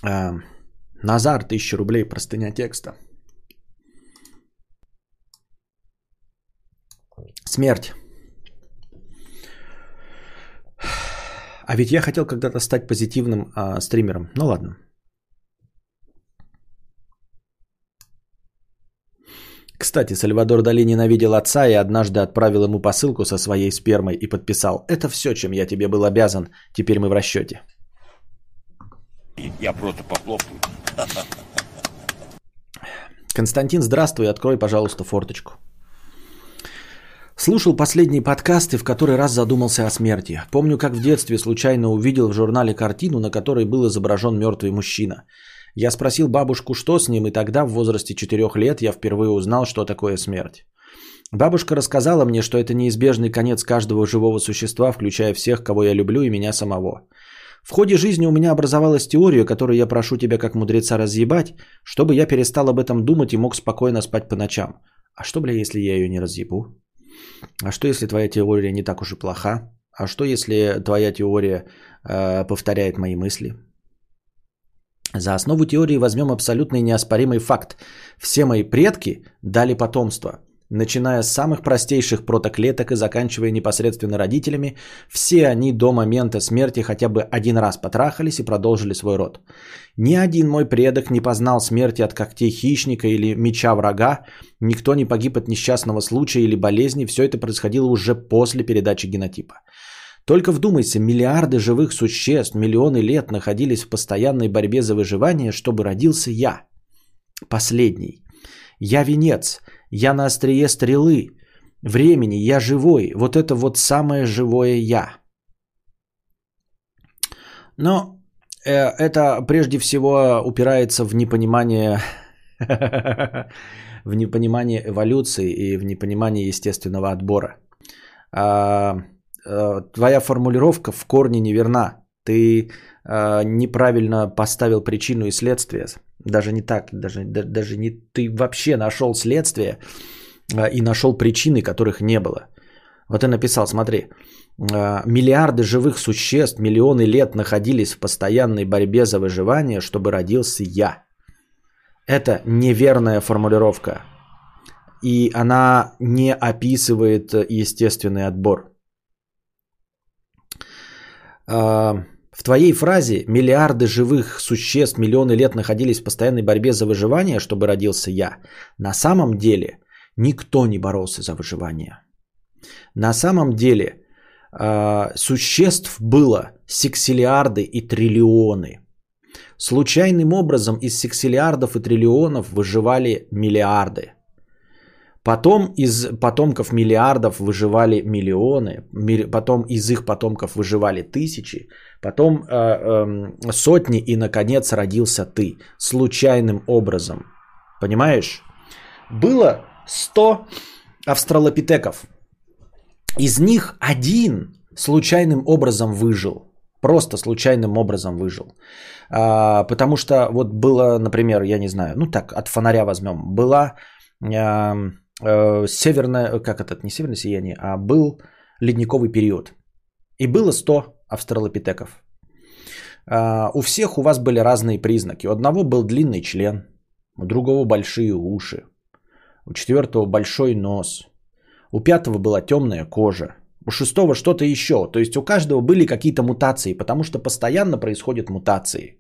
А, Назар, 1000 рублей, простыня текста. Смерть. А ведь я хотел когда-то стать позитивным а, стримером. Ну ладно. Кстати, Сальвадор Дали ненавидел отца и однажды отправил ему посылку со своей спермой и подписал «Это все, чем я тебе был обязан, теперь мы в расчете». Я просто похлопаю. Константин, здравствуй, открой, пожалуйста, форточку. Слушал последние подкасты, в который раз задумался о смерти. Помню, как в детстве случайно увидел в журнале картину, на которой был изображен мертвый мужчина. Я спросил бабушку, что с ним, и тогда в возрасте 4 лет я впервые узнал, что такое смерть. Бабушка рассказала мне, что это неизбежный конец каждого живого существа, включая всех, кого я люблю, и меня самого. В ходе жизни у меня образовалась теория, которую я прошу тебя как мудреца разъебать, чтобы я перестал об этом думать и мог спокойно спать по ночам. А что, бля, если я ее не разъебу? А что, если твоя теория не так уж и плоха? А что, если твоя теория э, повторяет мои мысли? За основу теории возьмем абсолютный неоспоримый факт. Все мои предки дали потомство. Начиная с самых простейших протоклеток и заканчивая непосредственно родителями, все они до момента смерти хотя бы один раз потрахались и продолжили свой род. Ни один мой предок не познал смерти от когтей хищника или меча врага, никто не погиб от несчастного случая или болезни, все это происходило уже после передачи генотипа. Только вдумайся, миллиарды живых существ миллионы лет находились в постоянной борьбе за выживание, чтобы родился я. Последний. Я венец, я на острие стрелы, времени, я живой. Вот это вот самое живое я. Но э, это прежде всего упирается в непонимание [LAUGHS] в непонимание эволюции и в непонимание естественного отбора. Э, твоя формулировка в корне неверна. Ты э, неправильно поставил причину и следствие. Даже не так, даже, даже не ты вообще нашел следствие э, и нашел причины, которых не было. Вот ты написал, смотри, миллиарды живых существ миллионы лет находились в постоянной борьбе за выживание, чтобы родился я. Это неверная формулировка. И она не описывает естественный отбор. В твоей фразе миллиарды живых существ миллионы лет находились в постоянной борьбе за выживание, чтобы родился я. На самом деле никто не боролся за выживание. На самом деле а, существ было сексиллиарды и триллионы. Случайным образом из сексиллиардов и триллионов выживали миллиарды – Потом из потомков миллиардов выживали миллионы, потом из их потомков выживали тысячи, потом э, э, сотни и, наконец, родился ты случайным образом. Понимаешь? Было 100 австралопитеков. Из них один случайным образом выжил. Просто случайным образом выжил. А, потому что вот было, например, я не знаю, ну так, от фонаря возьмем, была... А, э, северное, как это, не северное сияние, а был ледниковый период. И было 100 австралопитеков. Э, у всех у вас были разные признаки. У одного был длинный член, у другого большие уши, у четвертого большой нос, у пятого была темная кожа, у шестого что-то еще. То есть у каждого были какие-то мутации, потому что постоянно происходят мутации.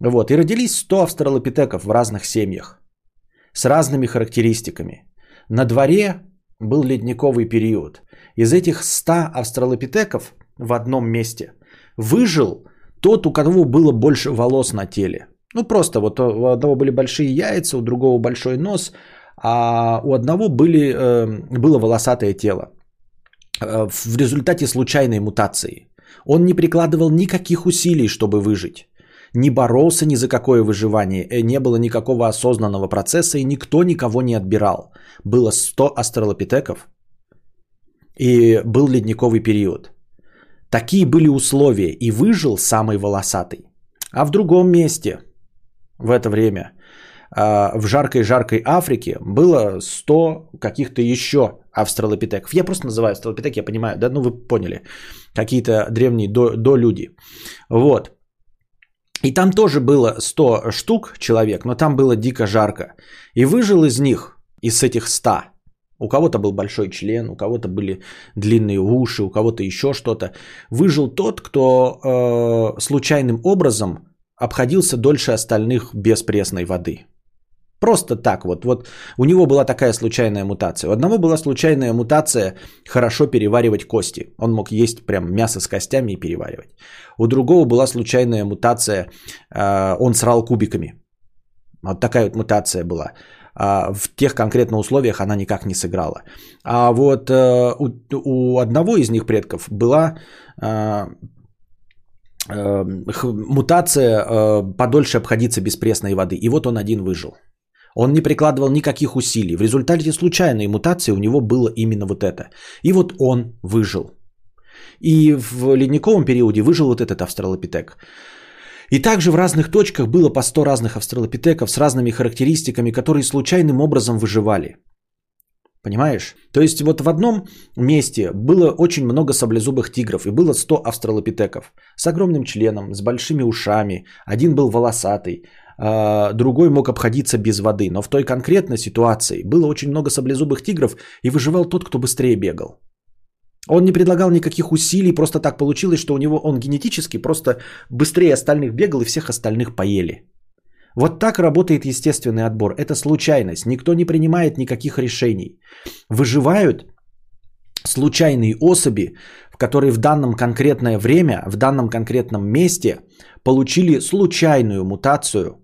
Вот, и родились 100 австралопитеков в разных семьях с разными характеристиками. На дворе был ледниковый период. Из этих 100 австралопитеков в одном месте выжил тот, у кого было больше волос на теле. Ну просто вот у одного были большие яйца, у другого большой нос, а у одного были, э, было волосатое тело. Э, в результате случайной мутации. Он не прикладывал никаких усилий, чтобы выжить не боролся ни за какое выживание, э, не было никакого осознанного процесса и никто никого не отбирал. Было 100 астралопитеков и был ледниковый период. Такие были условия и выжил самый волосатый. А в другом месте в это время а, в жаркой-жаркой Африке было 100 каких-то еще австралопитеков. Я просто называю австралопитек, я понимаю, да, ну вы поняли. Какие-то древние до, до люди. Вот. И там тоже было 100 штук человек, но там было дико жарко. И выжил из них, из этих 100, у кого-то был большой член, у кого-то были длинные уши, у кого-то еще что-то. Выжил тот, кто э, случайным образом обходился дольше остальных без пресной воды. Просто так вот. Вот у него была такая случайная мутация. У одного была случайная мутация хорошо переваривать кости. Он мог есть прям мясо с костями и переваривать. У другого была случайная мутация. Э, он срал кубиками. Вот такая вот мутация была. А в тех конкретно условиях она никак не сыграла. А вот э, у, одного из них предков была э, мутация подольше обходиться без пресной воды. И вот он один выжил. Он не прикладывал никаких усилий. В результате случайной мутации у него было именно вот это. И вот он выжил. И в ледниковом периоде выжил вот этот австралопитек. И также в разных точках было по 100 разных австралопитеков с разными характеристиками, которые случайным образом выживали. Понимаешь? То есть вот в одном месте было очень много саблезубых тигров и было 100 австралопитеков с огромным членом, с большими ушами. Один был волосатый, другой мог обходиться без воды. Но в той конкретной ситуации было очень много саблезубых тигров и выживал тот, кто быстрее бегал. Он не предлагал никаких усилий, просто так получилось, что у него он генетически просто быстрее остальных бегал и всех остальных поели. Вот так работает естественный отбор. Это случайность. Никто не принимает никаких решений. Выживают случайные особи, которые в данном конкретное время, в данном конкретном месте получили случайную мутацию,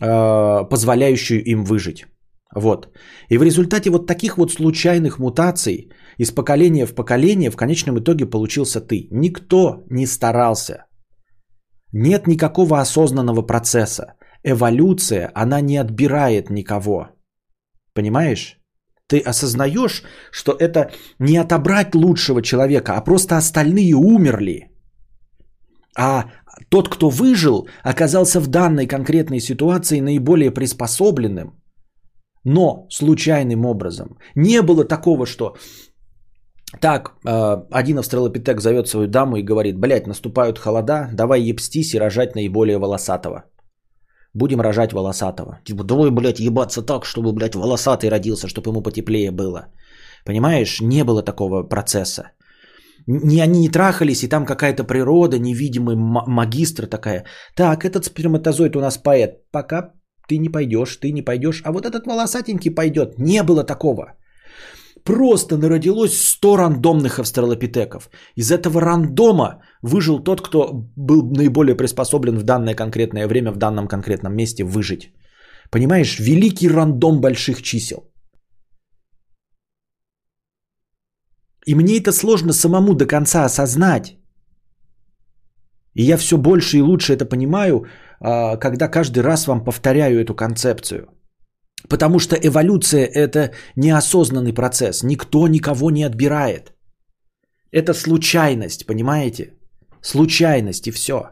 позволяющую им выжить. Вот. И в результате вот таких вот случайных мутаций из поколения в поколение в конечном итоге получился ты. Никто не старался. Нет никакого осознанного процесса. Эволюция, она не отбирает никого. Понимаешь? Ты осознаешь, что это не отобрать лучшего человека, а просто остальные умерли. А тот, кто выжил, оказался в данной конкретной ситуации наиболее приспособленным, но случайным образом. Не было такого, что так, э, один австралопитек зовет свою даму и говорит, блядь, наступают холода, давай ебстись и рожать наиболее волосатого. Будем рожать волосатого. Типа, давай, блядь, ебаться так, чтобы, блядь, волосатый родился, чтобы ему потеплее было. Понимаешь, не было такого процесса. Не, они не трахались, и там какая-то природа, невидимый магистр такая. Так, этот сперматозоид у нас поэт. Пока ты не пойдешь, ты не пойдешь, а вот этот волосатенький пойдет. Не было такого. Просто народилось 100 рандомных австралопитеков. Из этого рандома выжил тот, кто был наиболее приспособлен в данное конкретное время, в данном конкретном месте выжить. Понимаешь, великий рандом больших чисел. И мне это сложно самому до конца осознать. И я все больше и лучше это понимаю, а, когда каждый раз вам повторяю эту концепцию. Потому что эволюция это неосознанный процесс. Никто никого не отбирает. Это случайность, понимаете? Случайность и все.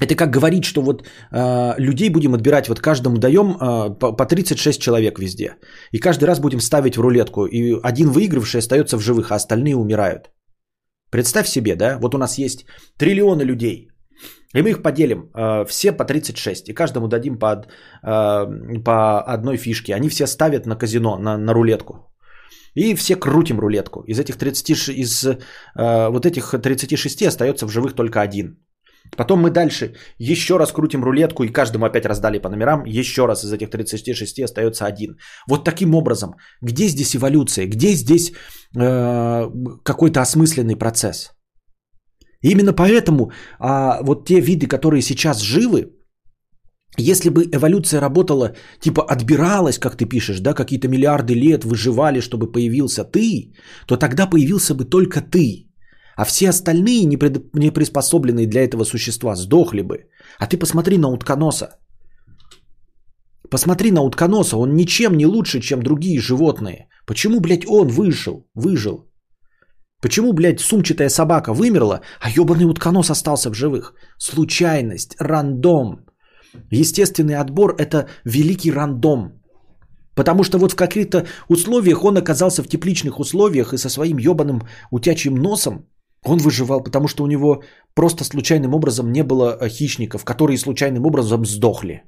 Это как говорить, что вот э, людей будем отбирать, вот каждому даем э, по, по 36 человек везде. И каждый раз будем ставить в рулетку. И один выигравший остается в живых, а остальные умирают. Представь себе, да, вот у нас есть триллионы людей. И мы их поделим э, все по 36. И каждому дадим по, э, по одной фишке. Они все ставят на казино, на, на рулетку. И все крутим рулетку. Из этих 30, из э, вот этих 36 остается в живых только один. Потом мы дальше еще раз крутим рулетку и каждому опять раздали по номерам. Еще раз из этих 36 остается один. Вот таким образом, где здесь эволюция? Где здесь э, какой-то осмысленный процесс? Именно поэтому а, вот те виды, которые сейчас живы, если бы эволюция работала, типа отбиралась, как ты пишешь, да, какие-то миллиарды лет выживали, чтобы появился ты, то тогда появился бы только ты. А все остальные, не, пред, для этого существа, сдохли бы. А ты посмотри на утконоса. Посмотри на утконоса, он ничем не лучше, чем другие животные. Почему, блядь, он вышел, выжил? Почему, блядь, сумчатая собака вымерла, а ебаный утконос остался в живых? Случайность, рандом. Естественный отбор – это великий рандом. Потому что вот в каких-то условиях он оказался в тепличных условиях и со своим ебаным утячьим носом он выживал, потому что у него просто случайным образом не было э, хищников, которые случайным образом сдохли.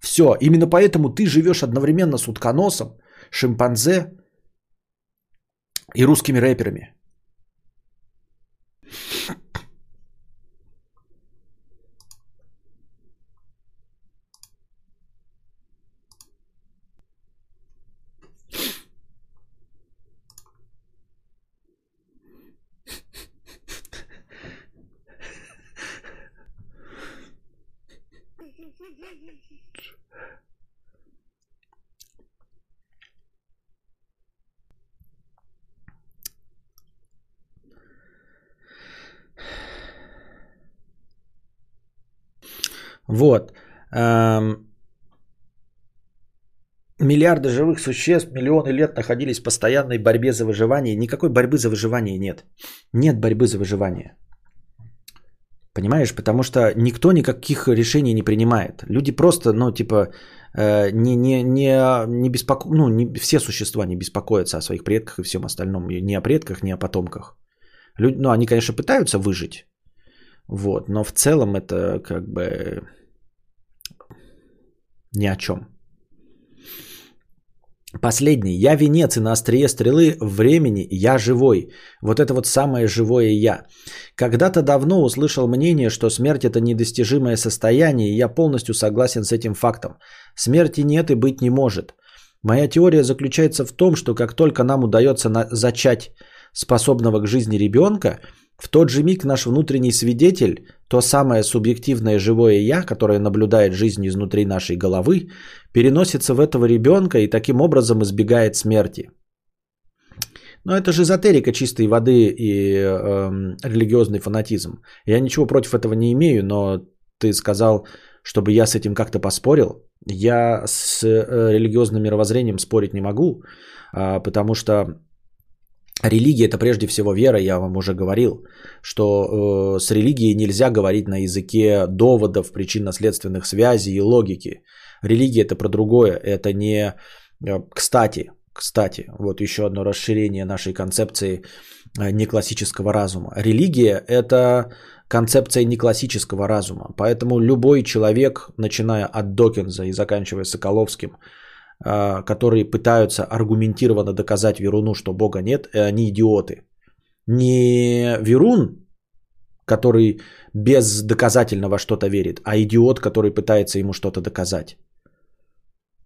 Все, именно поэтому ты живешь одновременно с утконосом, шимпанзе и русскими рэперами. Вот. Миллиарды живых существ миллионы лет находились в постоянной борьбе за выживание. Никакой борьбы за выживание нет. Нет борьбы за выживание. Понимаешь? Потому что никто никаких решений не принимает. Люди просто, ну, типа, э, не, не, не, не беспоко... ну, не, все существа не беспокоятся о своих предках и всем остальном. Ни о предках, ни о потомках. Люди, ну, они, конечно, пытаются выжить. Вот, но в целом это как бы ни о чем. Последний. Я венец и на острие стрелы времени я живой. Вот это вот самое живое я. Когда-то давно услышал мнение, что смерть это недостижимое состояние, и я полностью согласен с этим фактом. Смерти нет и быть не может. Моя теория заключается в том, что как только нам удается на- зачать способного к жизни ребенка, в тот же миг наш внутренний свидетель, то самое субъективное живое я, которое наблюдает жизнь изнутри нашей головы, переносится в этого ребенка и таким образом избегает смерти. Но это же эзотерика чистой воды и э, религиозный фанатизм. Я ничего против этого не имею, но ты сказал, чтобы я с этим как-то поспорил. Я с э, религиозным мировоззрением спорить не могу, э, потому что Религия это прежде всего вера, я вам уже говорил, что э, с религией нельзя говорить на языке доводов, причинно-следственных связей и логики. Религия это про другое, это не... Э, кстати, кстати, вот еще одно расширение нашей концепции э, неклассического разума. Религия это концепция неклассического разума, поэтому любой человек, начиная от Докинза и заканчивая Соколовским, которые пытаются аргументированно доказать Веруну, что Бога нет, они идиоты. Не Верун, который бездоказательно во что-то верит, а идиот, который пытается ему что-то доказать.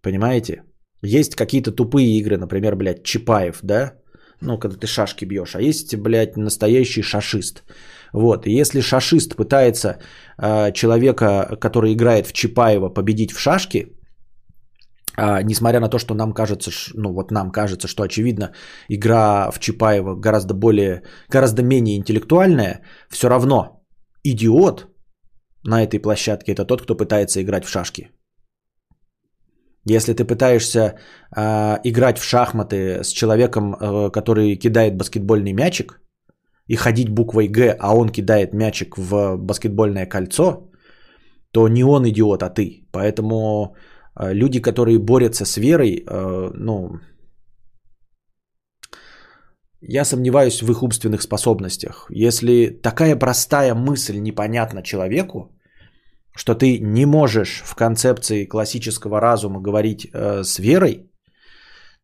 Понимаете? Есть какие-то тупые игры, например, блядь, Чапаев, да? Ну, когда ты шашки бьешь. А есть, блядь, настоящий шашист. Вот, и если шашист пытается э, человека, который играет в Чапаева, победить в шашки, а, несмотря на то, что нам кажется, ну вот нам кажется, что очевидно, игра в Чапаева гораздо более, гораздо менее интеллектуальная, все равно идиот на этой площадке это тот, кто пытается играть в шашки. Если ты пытаешься э, играть в шахматы с человеком, э, который кидает баскетбольный мячик, и ходить буквой Г, а он кидает мячик в баскетбольное кольцо, то не он идиот, а ты. Поэтому люди, которые борются с верой, э, ну, я сомневаюсь в их умственных способностях. Если такая простая мысль непонятна человеку, что ты не можешь в концепции классического разума говорить э, с верой,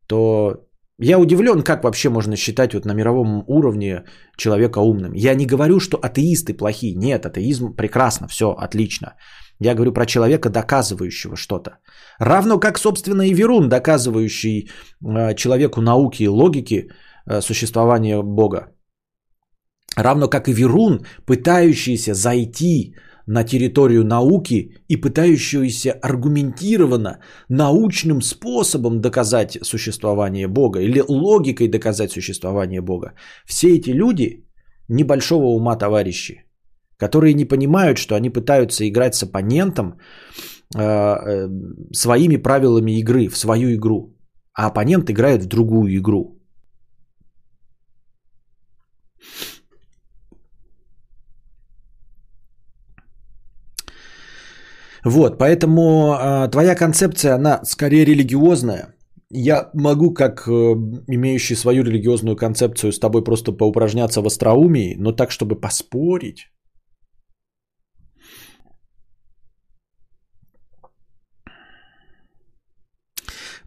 то я удивлен, как вообще можно считать вот на мировом уровне человека умным. Я не говорю, что атеисты плохие. Нет, атеизм прекрасно, все отлично. Я говорю про человека, доказывающего что-то. Равно как, собственно, и Верун, доказывающий э, человеку науки и логики э, существования Бога. Равно как и Верун, пытающийся зайти на территорию науки и пытающийся аргументированно, научным способом доказать существование Бога или логикой доказать существование Бога. Все эти люди небольшого ума товарищи, которые не понимают, что они пытаются играть с оппонентом э, э, своими правилами игры, в свою игру, а оппонент играет в другую игру. Вот, поэтому э, твоя концепция, она скорее религиозная. Я могу, как э, имеющий свою религиозную концепцию, с тобой просто поупражняться в остроумии, но так, чтобы поспорить.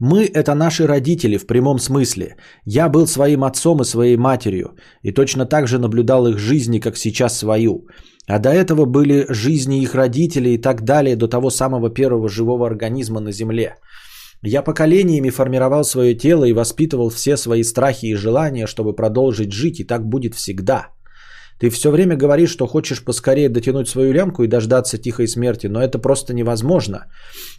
Мы – это наши родители в прямом смысле. Я был своим отцом и своей матерью, и точно так же наблюдал их жизни, как сейчас свою. А до этого были жизни их родителей и так далее, до того самого первого живого организма на Земле. Я поколениями формировал свое тело и воспитывал все свои страхи и желания, чтобы продолжить жить, и так будет всегда. Ты все время говоришь, что хочешь поскорее дотянуть свою лямку и дождаться тихой смерти, но это просто невозможно.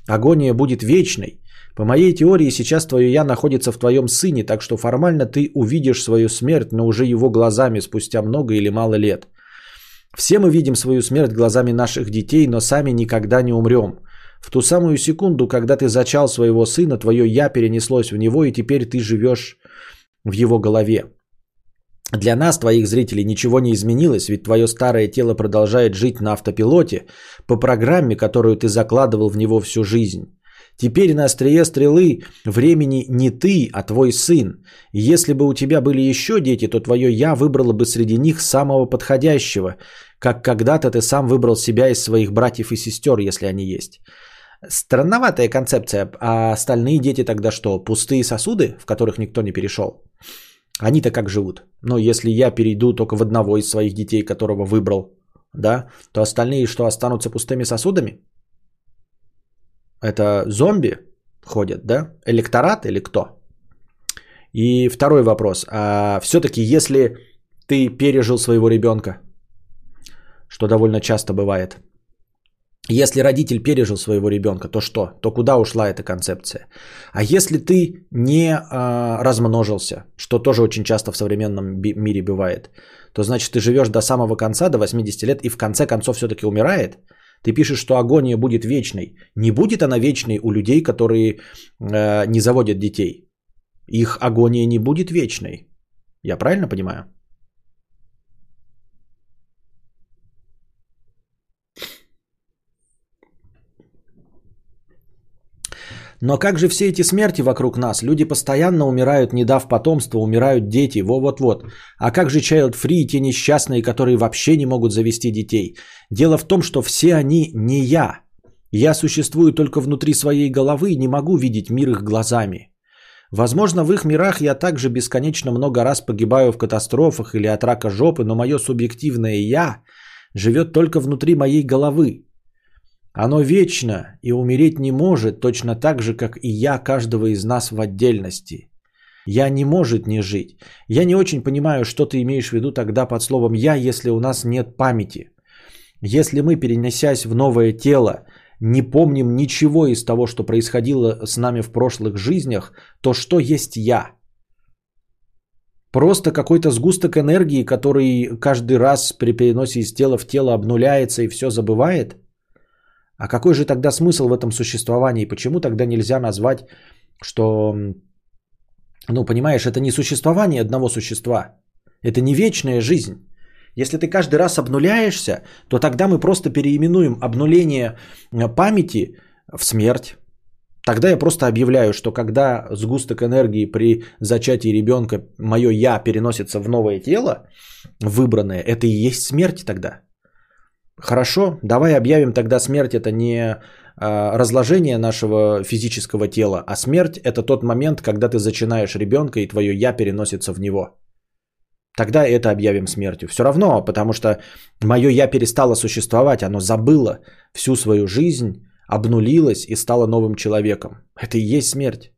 Агония будет вечной. По моей теории, сейчас твое «я» находится в твоем сыне, так что формально ты увидишь свою смерть, но уже его глазами спустя много или мало лет. Все мы видим свою смерть глазами наших детей, но сами никогда не умрем. В ту самую секунду, когда ты зачал своего сына, твое «я» перенеслось в него, и теперь ты живешь в его голове. Для нас, твоих зрителей, ничего не изменилось, ведь твое старое тело продолжает жить на автопилоте по программе, которую ты закладывал в него всю жизнь. Теперь на острие стрелы времени не ты, а твой сын. Если бы у тебя были еще дети, то твое «я» выбрало бы среди них самого подходящего, как когда-то ты сам выбрал себя из своих братьев и сестер, если они есть. Странноватая концепция. А остальные дети тогда что? Пустые сосуды, в которых никто не перешел? Они-то как живут? Ну, если я перейду только в одного из своих детей, которого выбрал, да, то остальные что, останутся пустыми сосудами? Это зомби ходят, да? Электорат или кто? И второй вопрос. А все-таки, если ты пережил своего ребенка, что довольно часто бывает, если родитель пережил своего ребенка, то что? То куда ушла эта концепция? А если ты не а, размножился, что тоже очень часто в современном мире бывает, то значит ты живешь до самого конца, до 80 лет, и в конце концов все-таки умирает – ты пишешь, что агония будет вечной. Не будет она вечной у людей, которые э, не заводят детей. Их агония не будет вечной. Я правильно понимаю? Но как же все эти смерти вокруг нас? Люди постоянно умирают, не дав потомства, умирают дети, во-вот-вот. А как же Child Free, те несчастные, которые вообще не могут завести детей? Дело в том, что все они не я. Я существую только внутри своей головы и не могу видеть мир их глазами. Возможно, в их мирах я также бесконечно много раз погибаю в катастрофах или от рака жопы, но мое субъективное «я» живет только внутри моей головы. Оно вечно и умереть не может, точно так же, как и я каждого из нас в отдельности. Я не может не жить. Я не очень понимаю, что ты имеешь в виду тогда под словом «я», если у нас нет памяти. Если мы, перенесясь в новое тело, не помним ничего из того, что происходило с нами в прошлых жизнях, то что есть «я»? Просто какой-то сгусток энергии, который каждый раз при переносе из тела в тело обнуляется и все забывает – а какой же тогда смысл в этом существовании? Почему тогда нельзя назвать, что, ну, понимаешь, это не существование одного существа, это не вечная жизнь. Если ты каждый раз обнуляешься, то тогда мы просто переименуем обнуление э, памяти в смерть. Тогда я просто объявляю, что когда сгусток энергии при зачатии ребенка, мое я переносится в новое тело, выбранное, это и есть смерть тогда. Хорошо, давай объявим тогда смерть это не а, разложение нашего физического тела, а смерть это тот момент, когда ты зачинаешь ребенка и твое я переносится в него. Тогда это объявим смертью. Все равно, потому что мое я перестало существовать, оно забыло всю свою жизнь, обнулилось и стало новым человеком. Это и есть смерть.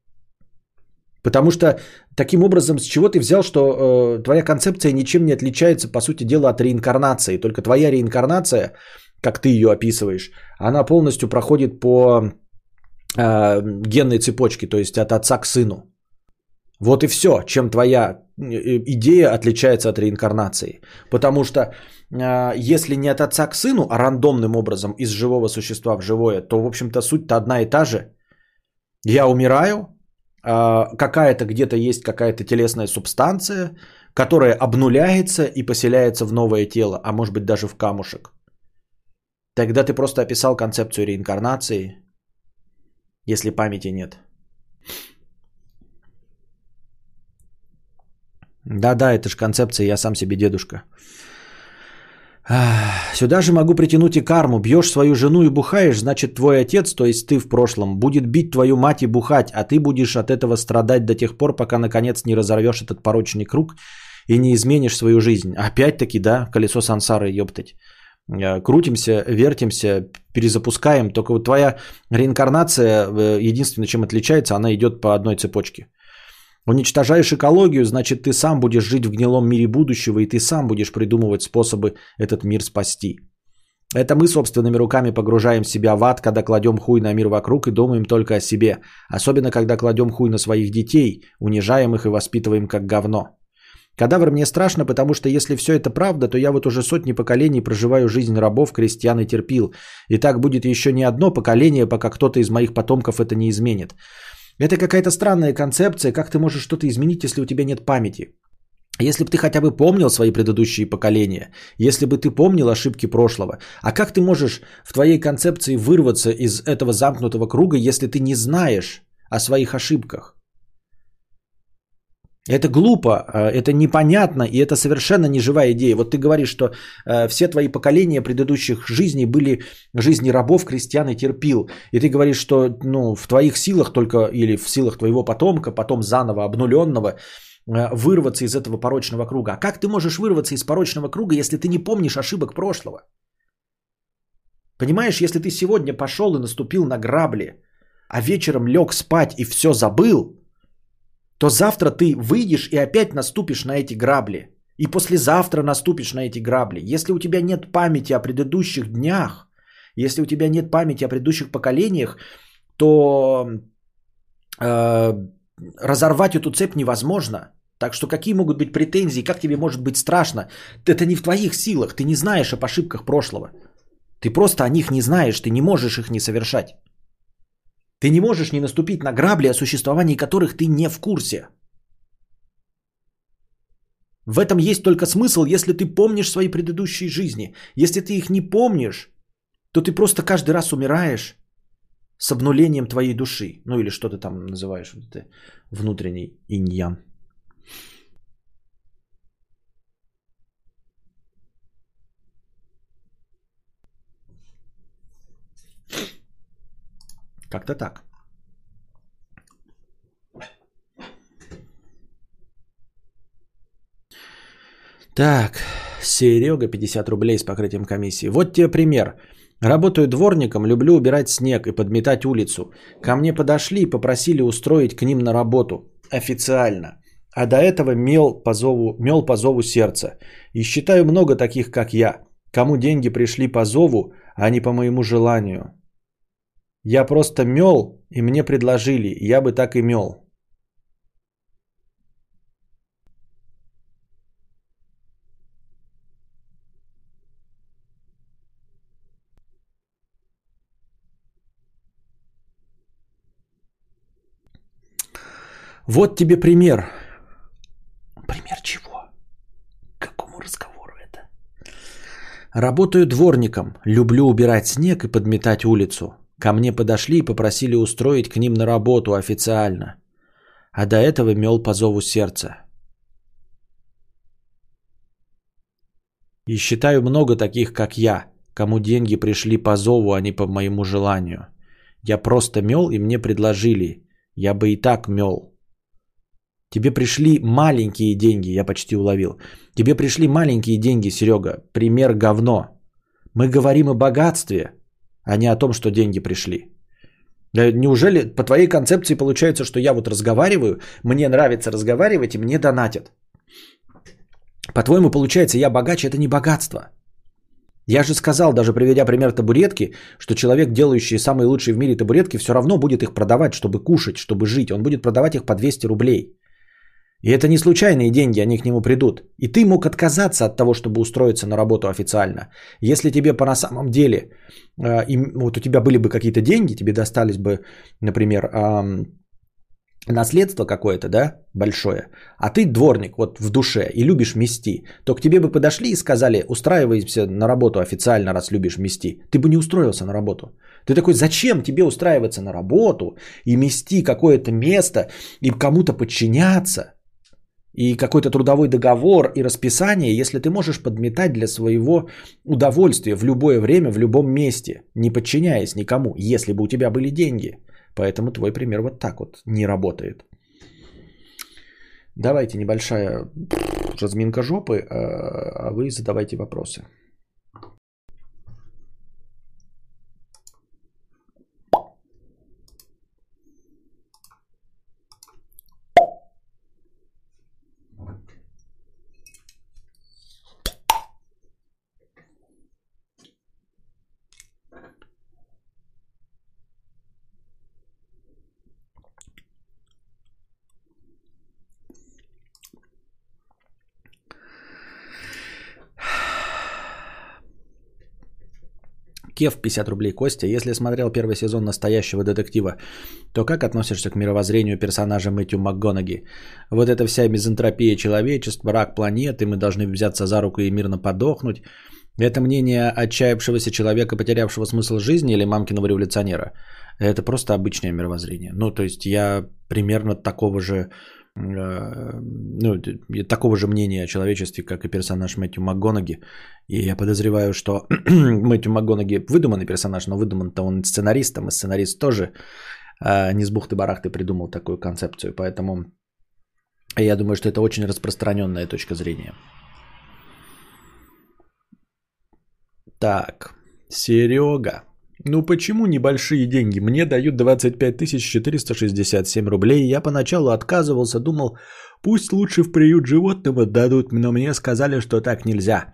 Потому что таким образом, с чего ты взял, что э, твоя концепция ничем не отличается, по сути дела, от реинкарнации. Только твоя реинкарнация, как ты ее описываешь, она полностью проходит по э, генной цепочке, то есть от отца к сыну. Вот и все, чем твоя э, идея отличается от реинкарнации. Потому что э, если не от отца к сыну, а рандомным образом из живого существа в живое, то, в общем-то, суть-то одна и та же. Я умираю, какая-то где-то есть какая-то телесная субстанция, которая обнуляется и поселяется в новое тело, а может быть даже в камушек. Тогда ты просто описал концепцию реинкарнации, если памяти нет. Да-да, это же концепция «я сам себе дедушка». Сюда же могу притянуть и карму. Бьешь свою жену и бухаешь, значит твой отец, то есть ты в прошлом, будет бить твою мать и бухать, а ты будешь от этого страдать до тех пор, пока наконец не разорвешь этот порочный круг и не изменишь свою жизнь. Опять-таки, да, колесо сансары, ёптать. Э, крутимся, вертимся, перезапускаем. Только вот твоя реинкарнация, э, единственное, чем отличается, она идет по одной цепочке. Уничтожаешь экологию, значит, ты сам будешь жить в гнилом мире будущего, и ты сам будешь придумывать способы этот мир спасти. Это мы собственными руками погружаем себя в ад, когда кладем хуй на мир вокруг и думаем только о себе. Особенно, когда кладем хуй на своих детей, унижаем их и воспитываем как говно. Кадавр мне страшно, потому что если все это правда, то я вот уже сотни поколений проживаю жизнь рабов, крестьян и терпил. И так будет еще не одно поколение, пока кто-то из моих потомков это не изменит. Это какая-то странная концепция, как ты можешь что-то изменить, если у тебя нет памяти. Если бы ты хотя бы помнил свои предыдущие поколения, если бы ты помнил ошибки прошлого, а как ты можешь в твоей концепции вырваться из этого замкнутого круга, если ты не знаешь о своих ошибках? Это глупо, э, это непонятно, и это совершенно не живая идея. Вот ты говоришь, что э, все твои поколения предыдущих жизней были жизни рабов, крестьян и терпил. И ты говоришь, что ну, в твоих силах только, или в силах твоего потомка, потом заново обнуленного, э, вырваться из этого порочного круга. А как ты можешь вырваться из порочного круга, если ты не помнишь ошибок прошлого? Понимаешь, если ты сегодня пошел и наступил на грабли, а вечером лег спать и все забыл – то завтра ты выйдешь и опять наступишь на эти грабли. И послезавтра наступишь на эти грабли. Если у тебя нет памяти о предыдущих днях, если у тебя нет памяти о предыдущих поколениях, то э, разорвать эту цепь невозможно. Так что какие могут быть претензии, как тебе может быть страшно? Это не в твоих силах, ты не знаешь об ошибках прошлого. Ты просто о них не знаешь, ты не можешь их не совершать. Ты не можешь не наступить на грабли, о существовании которых ты не в курсе. В этом есть только смысл, если ты помнишь свои предыдущие жизни. Если ты их не помнишь, то ты просто каждый раз умираешь с обнулением твоей души. Ну или что ты там называешь, вот это внутренний иньян. Как-то так. Так, Серега 50 рублей с покрытием комиссии. Вот тебе пример. Работаю дворником, люблю убирать снег и подметать улицу. Ко мне подошли и попросили устроить к ним на работу. Официально. А до этого мел по зову, мел по зову сердца. И считаю много таких, как я. Кому деньги пришли по зову, а не по моему желанию. Я просто мел, и мне предложили, я бы так и мел. Вот тебе пример. Пример чего? какому разговору это? Работаю дворником, люблю убирать снег и подметать улицу. Ко мне подошли и попросили устроить к ним на работу официально. А до этого мел по зову сердца. И считаю много таких, как я, кому деньги пришли по зову, а не по моему желанию. Я просто мел, и мне предложили. Я бы и так мел. Тебе пришли маленькие деньги, я почти уловил. Тебе пришли маленькие деньги, Серега. Пример говно. Мы говорим о богатстве, а не о том, что деньги пришли. Неужели по твоей концепции получается, что я вот разговариваю, мне нравится разговаривать и мне донатят? По-твоему, получается, я богаче, это не богатство. Я же сказал, даже приведя пример табуретки, что человек, делающий самые лучшие в мире табуретки, все равно будет их продавать, чтобы кушать, чтобы жить. Он будет продавать их по 200 рублей. И это не случайные деньги, они к нему придут. И ты мог отказаться от того, чтобы устроиться на работу официально. Если тебе по на самом деле, э, им, вот у тебя были бы какие-то деньги, тебе достались бы, например, э, наследство какое-то, да, большое, а ты дворник вот в душе и любишь мести, то к тебе бы подошли и сказали, устраивайся на работу официально, раз любишь мести. Ты бы не устроился на работу. Ты такой, зачем тебе устраиваться на работу и мести какое-то место и кому-то подчиняться? И какой-то трудовой договор и расписание, если ты можешь подметать для своего удовольствия в любое время, в любом месте, не подчиняясь никому, если бы у тебя были деньги – Поэтому твой пример вот так вот не работает. Давайте небольшая разминка жопы, а, а вы задавайте вопросы. Кев 50 рублей. Костя, если смотрел первый сезон настоящего детектива, то как относишься к мировоззрению персонажа Мэтью МакГонаги? Вот эта вся мизантропия человечества, рак планеты, мы должны взяться за руку и мирно подохнуть. Это мнение отчаявшегося человека, потерявшего смысл жизни или мамкиного революционера? Это просто обычное мировоззрение. Ну, то есть я примерно такого же ну, такого же мнения о человечестве, как и персонаж Мэтью МакГонаги. И я подозреваю, что [CLEARS THROAT] Мэтью МакГонаги выдуманный персонаж, но выдуман-то он сценаристом, и сценарист тоже а, не с бухты-барахты придумал такую концепцию. Поэтому я думаю, что это очень распространенная точка зрения. Так, Серега. Ну почему небольшие деньги? Мне дают 25 467 рублей. Я поначалу отказывался, думал, пусть лучше в приют животным отдадут, но мне сказали, что так нельзя.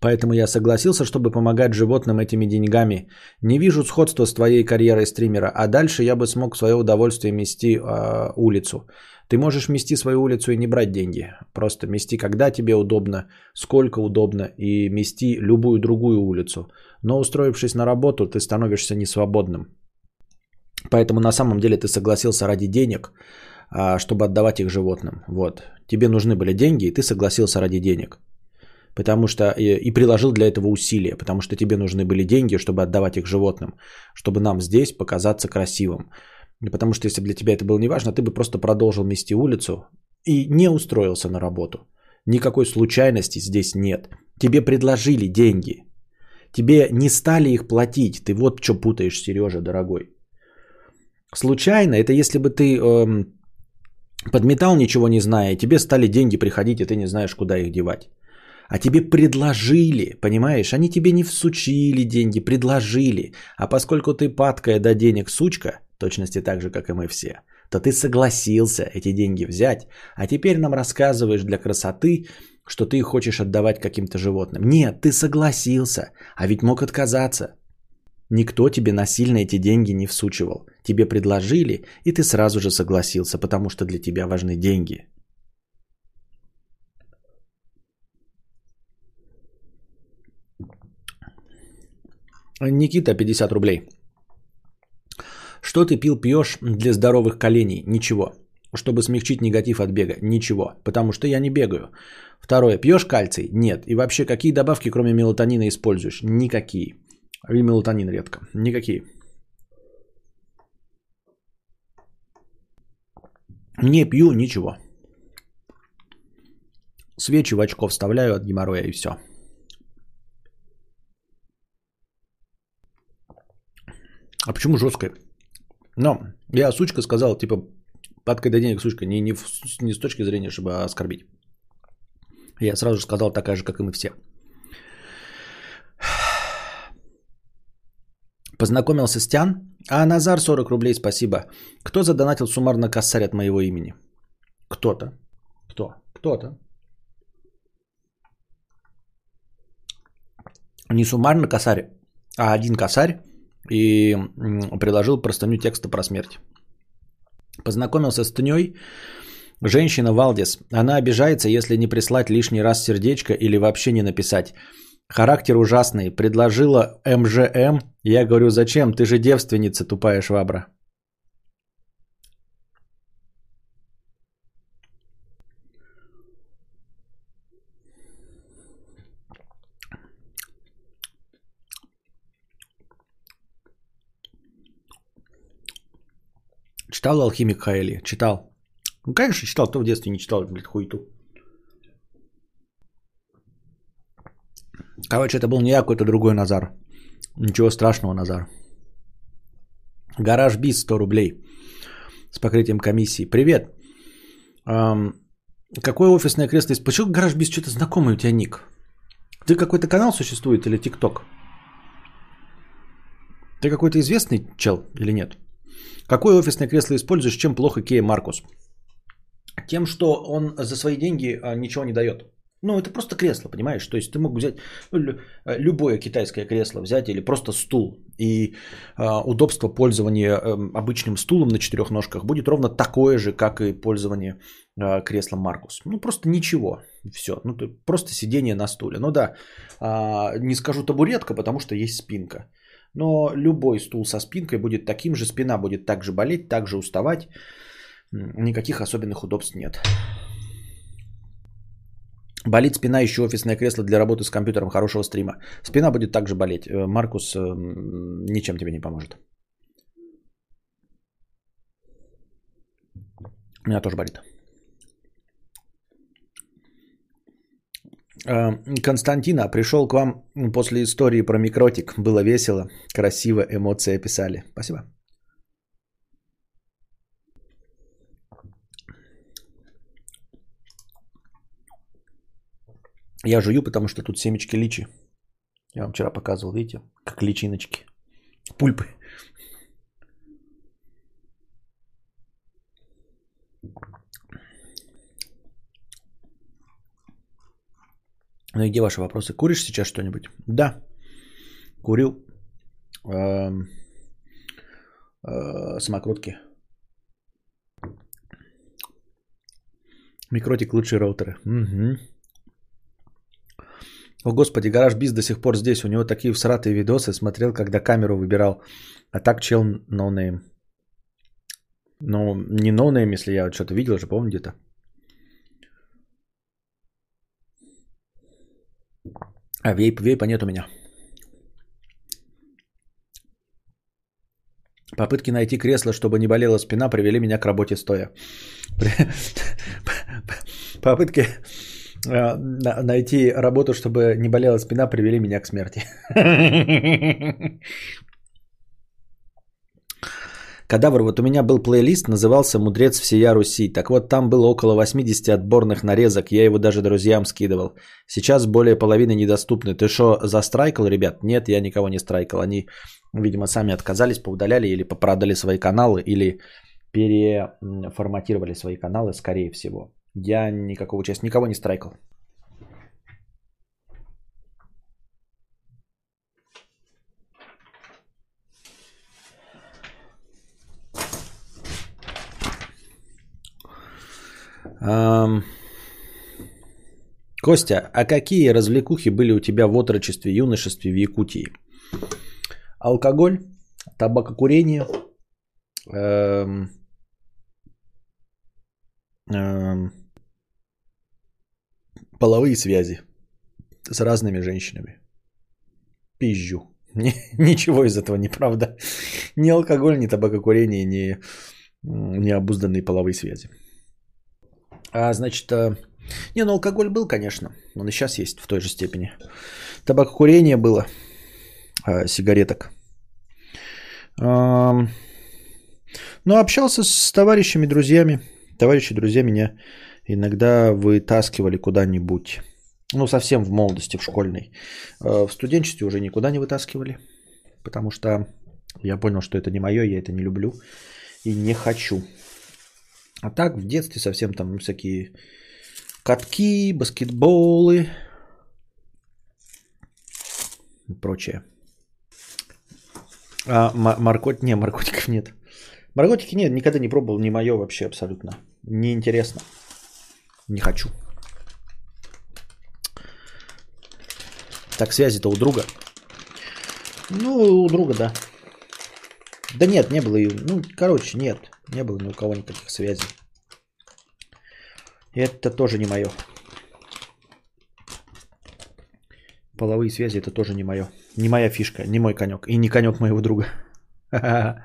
Поэтому я согласился, чтобы помогать животным этими деньгами. Не вижу сходства с твоей карьерой стримера, а дальше я бы смог в свое удовольствие мести э, улицу. Ты можешь мести свою улицу и не брать деньги. Просто мести, когда тебе удобно, сколько удобно, и мести любую другую улицу. Но устроившись на работу, ты становишься несвободным. Поэтому на самом деле ты согласился ради денег, а, чтобы отдавать их животным. Вот. Тебе нужны были деньги, и ты согласился ради денег. Потому что и, и приложил для этого усилия, потому что тебе нужны были деньги, чтобы отдавать их животным, чтобы нам здесь показаться красивым. Потому что если бы для тебя это было неважно, ты бы просто продолжил мести улицу и не устроился на работу. Никакой случайности здесь нет. Тебе предложили деньги. Тебе не стали их платить. Ты вот что путаешь, Сережа, дорогой. Случайно, это если бы ты эм, подметал, ничего не зная, и тебе стали деньги приходить, и ты не знаешь, куда их девать. А тебе предложили, понимаешь? Они тебе не всучили деньги, предложили. А поскольку ты падкая до денег сучка, точности так же, как и мы все, то ты согласился эти деньги взять, а теперь нам рассказываешь для красоты, что ты их хочешь отдавать каким-то животным. Нет, ты согласился, а ведь мог отказаться. Никто тебе насильно эти деньги не всучивал. Тебе предложили, и ты сразу же согласился, потому что для тебя важны деньги. Никита, 50 рублей. Что ты пил, пьешь для здоровых коленей? Ничего. Чтобы смягчить негатив от бега? Ничего. Потому что я не бегаю. Второе. Пьешь кальций? Нет. И вообще, какие добавки, кроме мелатонина, используешь? Никакие. И мелатонин редко. Никакие. Не пью ничего. Свечи в очко вставляю от геморроя и все. А почему жесткая? Но я сучка сказал, типа, падкой до денег сучка, не, не, в, не с точки зрения, чтобы оскорбить. Я сразу же сказал, такая же, как и мы все. Познакомился с Тян. А Назар 40 рублей, спасибо. Кто задонатил суммарно косарь от моего имени? Кто-то. Кто? Кто-то. Не суммарно косарь, а один косарь и приложил простыню текста про смерть. Познакомился с Тней, женщина Валдис. Она обижается, если не прислать лишний раз сердечко или вообще не написать. Характер ужасный. Предложила МЖМ. Я говорю, зачем? Ты же девственница, тупая швабра. Читал «Алхимик Хаэли»? Читал. Ну, конечно, читал. Кто в детстве не читал, блядь, хуйту. Короче, это был не я, а какой-то другой Назар. Ничего страшного, Назар. Гараж Биз 100 рублей с покрытием комиссии. Привет. Эм, какое офисное кресло есть? Почему Гараж Биз что-то знакомый у тебя ник? Ты какой-то канал существует или ТикТок? Ты какой-то известный чел или нет? Какое офисное кресло используешь? Чем плохо Кея Маркус? Тем, что он за свои деньги а, ничего не дает. Ну, это просто кресло, понимаешь? То есть ты мог взять ну, любое китайское кресло взять или просто стул. И э, удобство пользования э, обычным стулом на четырех ножках будет ровно такое же, как и пользование э, креслом Маркус. Ну, просто ничего. Все. Ну, просто сидение на стуле. Ну да, э, не скажу табуретка, потому что есть спинка. Но любой стул со спинкой будет таким же, спина будет также болеть, также уставать. Никаких особенных удобств нет. Болит спина, еще офисное кресло для работы с компьютером хорошего стрима. Спина будет также болеть. Э, Маркус э, ничем тебе не поможет. У меня тоже болит. Константина пришел к вам после истории про микротик. Было весело, красиво, эмоции описали. Спасибо. Я жую, потому что тут семечки личи. Я вам вчера показывал, видите, как личиночки. Пульпы. Ну и где ваши вопросы? Куришь сейчас что-нибудь? Да. Курил. Эм, э, самокрутки. MikroTik лучшие роутеры. О, господи, гараж Биз до сих пор здесь. У него такие всратые видосы. Смотрел, когда камеру выбирал. А так чел no name. Ну, не no name, если я что-то видел же, помню где-то. А вейп, вейпа нет у меня. Попытки найти кресло, чтобы не болела спина, привели меня к работе стоя. [LAUGHS] Попытки Э, найти работу, чтобы не болела спина, привели меня к смерти. [LAUGHS] Кадавр, вот у меня был плейлист, назывался «Мудрец всея Руси». Так вот, там было около 80 отборных нарезок, я его даже друзьям скидывал. Сейчас более половины недоступны. Ты что, застрайкал, ребят? Нет, я никого не страйкал. Они, видимо, сами отказались, поудаляли или попродали свои каналы, или переформатировали свои каналы, скорее всего. Я никакого участия, никого не страйкал. Костя, а какие развлекухи были у тебя в отрочестве, юношестве в Якутии? Алкоголь, табакокурение, эм, эм, половые связи с разными женщинами. Пизжу. [LAUGHS] Ничего из этого не правда. Ни алкоголь, ни табакокурение, ни необузданные половые связи. А, значит, э, не, ну алкоголь был, конечно. Он и сейчас есть в той же степени. Табакокурение было. А, сигареток. А, ну, общался с товарищами, друзьями. Товарищи, друзья меня иногда вытаскивали куда-нибудь. Ну, совсем в молодости, в школьной. Э, в студенчестве уже никуда не вытаскивали, потому что я понял, что это не мое, я это не люблю и не хочу. А так, в детстве совсем там всякие катки, баскетболы и прочее. А моркот... Не, наркотиков нет. Наркотики нет, никогда не пробовал, не мое вообще абсолютно. Неинтересно. Не хочу. Так, связи-то у друга. Ну, у друга, да. Да нет, не было. Ну, короче, нет. Не было ни у кого никаких связей. Это тоже не мое. Половые связи это тоже не мое. Не моя фишка, не мой конек. И не конек моего друга. [LAUGHS]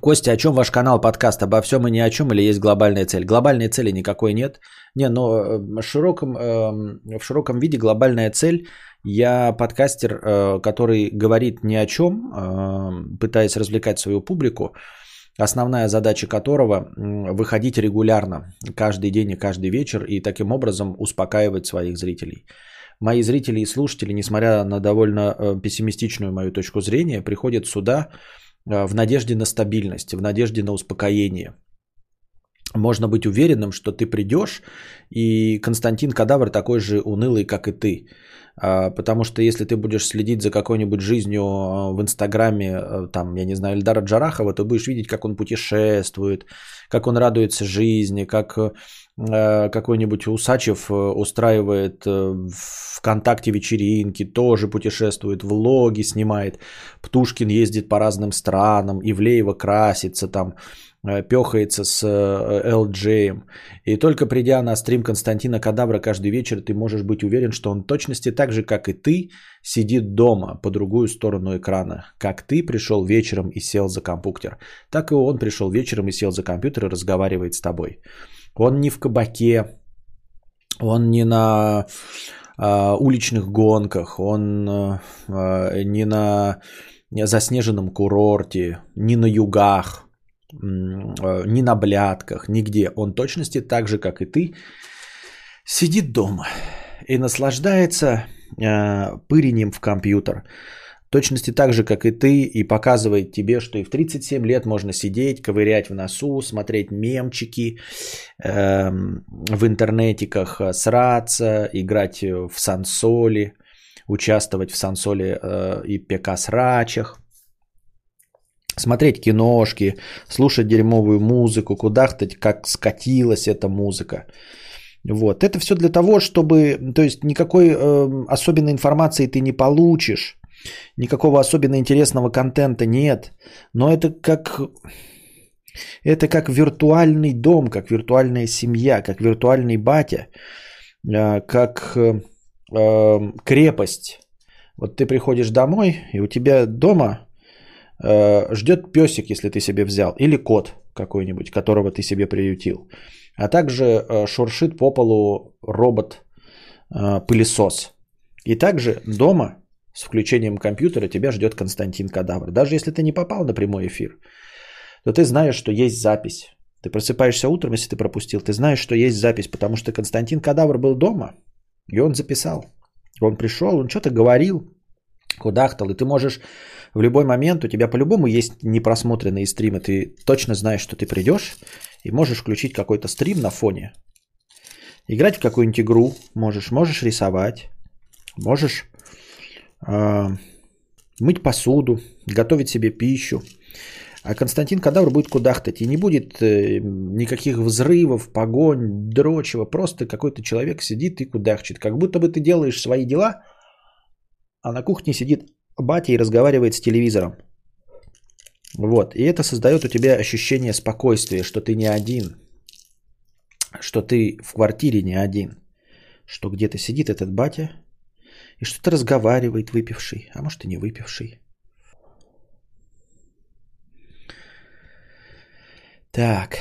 Костя, о чем ваш канал подкаст? Обо всем и ни о чем или есть глобальная цель? Глобальной цели никакой нет. Не, но э, в широком, эм, в широком виде глобальная цель. Я подкастер, э, который говорит ни о чем, эм, пытаясь развлекать свою публику, основная задача которого выходить регулярно, каждый день и каждый вечер, и таким образом успокаивать своих зрителей. Мои зрители и слушатели, несмотря на довольно э, пессимистичную мою точку зрения, приходят сюда в надежде на стабильность, в надежде на успокоение – можно быть уверенным, что ты придешь, и Константин Кадавр такой же унылый, как и ты. А, потому что если ты будешь следить за какой-нибудь жизнью а, в Инстаграме, а, там, я не знаю, Эльдара Джарахова, то будешь видеть, как он путешествует, как он радуется жизни, как какой-нибудь Усачев устраивает ВКонтакте вечеринки, тоже путешествует, влоги снимает, Птушкин ездит по разным странам, Ивлеева красится там, пехается с LJ. Э, и только придя на стрим Константина Кадавра каждый вечер, ты можешь быть уверен, что он точности так же, как и ты, сидит дома по другую сторону экрана. Как ты пришел вечером и сел за компьютер, так и он пришел вечером и сел за компьютер и разговаривает с тобой. Он не в кабаке, он не на э, уличных гонках, он э, не на заснеженном курорте, не на югах, Э, ни на блядках, нигде. Он точности так же, как и ты, сидит дома и наслаждается э, пырением в компьютер. Точности так же, как и ты, и показывает тебе, что и в 37 лет можно сидеть, ковырять в носу, смотреть мемчики э, в интернетиках, сраться, играть в сансоли, участвовать в сансоле э, и ПК-срачах смотреть киношки, слушать дерьмовую музыку, кудахтать, как скатилась эта музыка. Вот. Это все для того, чтобы, то есть никакой э, особенной информации ты не получишь, никакого особенно интересного контента нет, но это как, это как виртуальный дом, как виртуальная семья, как виртуальный батя, э, как э, крепость. Вот ты приходишь домой, и у тебя дома ждет песик, если ты себе взял, или кот какой-нибудь, которого ты себе приютил. А также э, шуршит по полу робот-пылесос. Э, И также дома с включением компьютера тебя ждет Константин Кадавр. Даже если ты не попал на прямой эфир, то ты знаешь, что есть запись. Ты просыпаешься утром, если ты пропустил, ты знаешь, что есть запись, потому что Константин Кадавр был дома, и он записал. Он пришел, он что-то говорил, кудахтал, и ты можешь в любой момент, у тебя по-любому есть непросмотренные стримы, ты точно знаешь, что ты придешь, и можешь включить какой-то стрим на фоне, играть в какую-нибудь игру, можешь, можешь рисовать, можешь э, мыть посуду, готовить себе пищу. А Константин Кадавр будет кудахтать, и не будет э, никаких взрывов, погонь, дрочева, просто какой-то человек сидит и кудахчет, как будто бы ты делаешь свои дела – а на кухне сидит батя и разговаривает с телевизором. Вот. И это создает у тебя ощущение спокойствия, что ты не один, что ты в квартире не один, что где-то сидит этот батя и что-то разговаривает выпивший, а может и не выпивший. Так.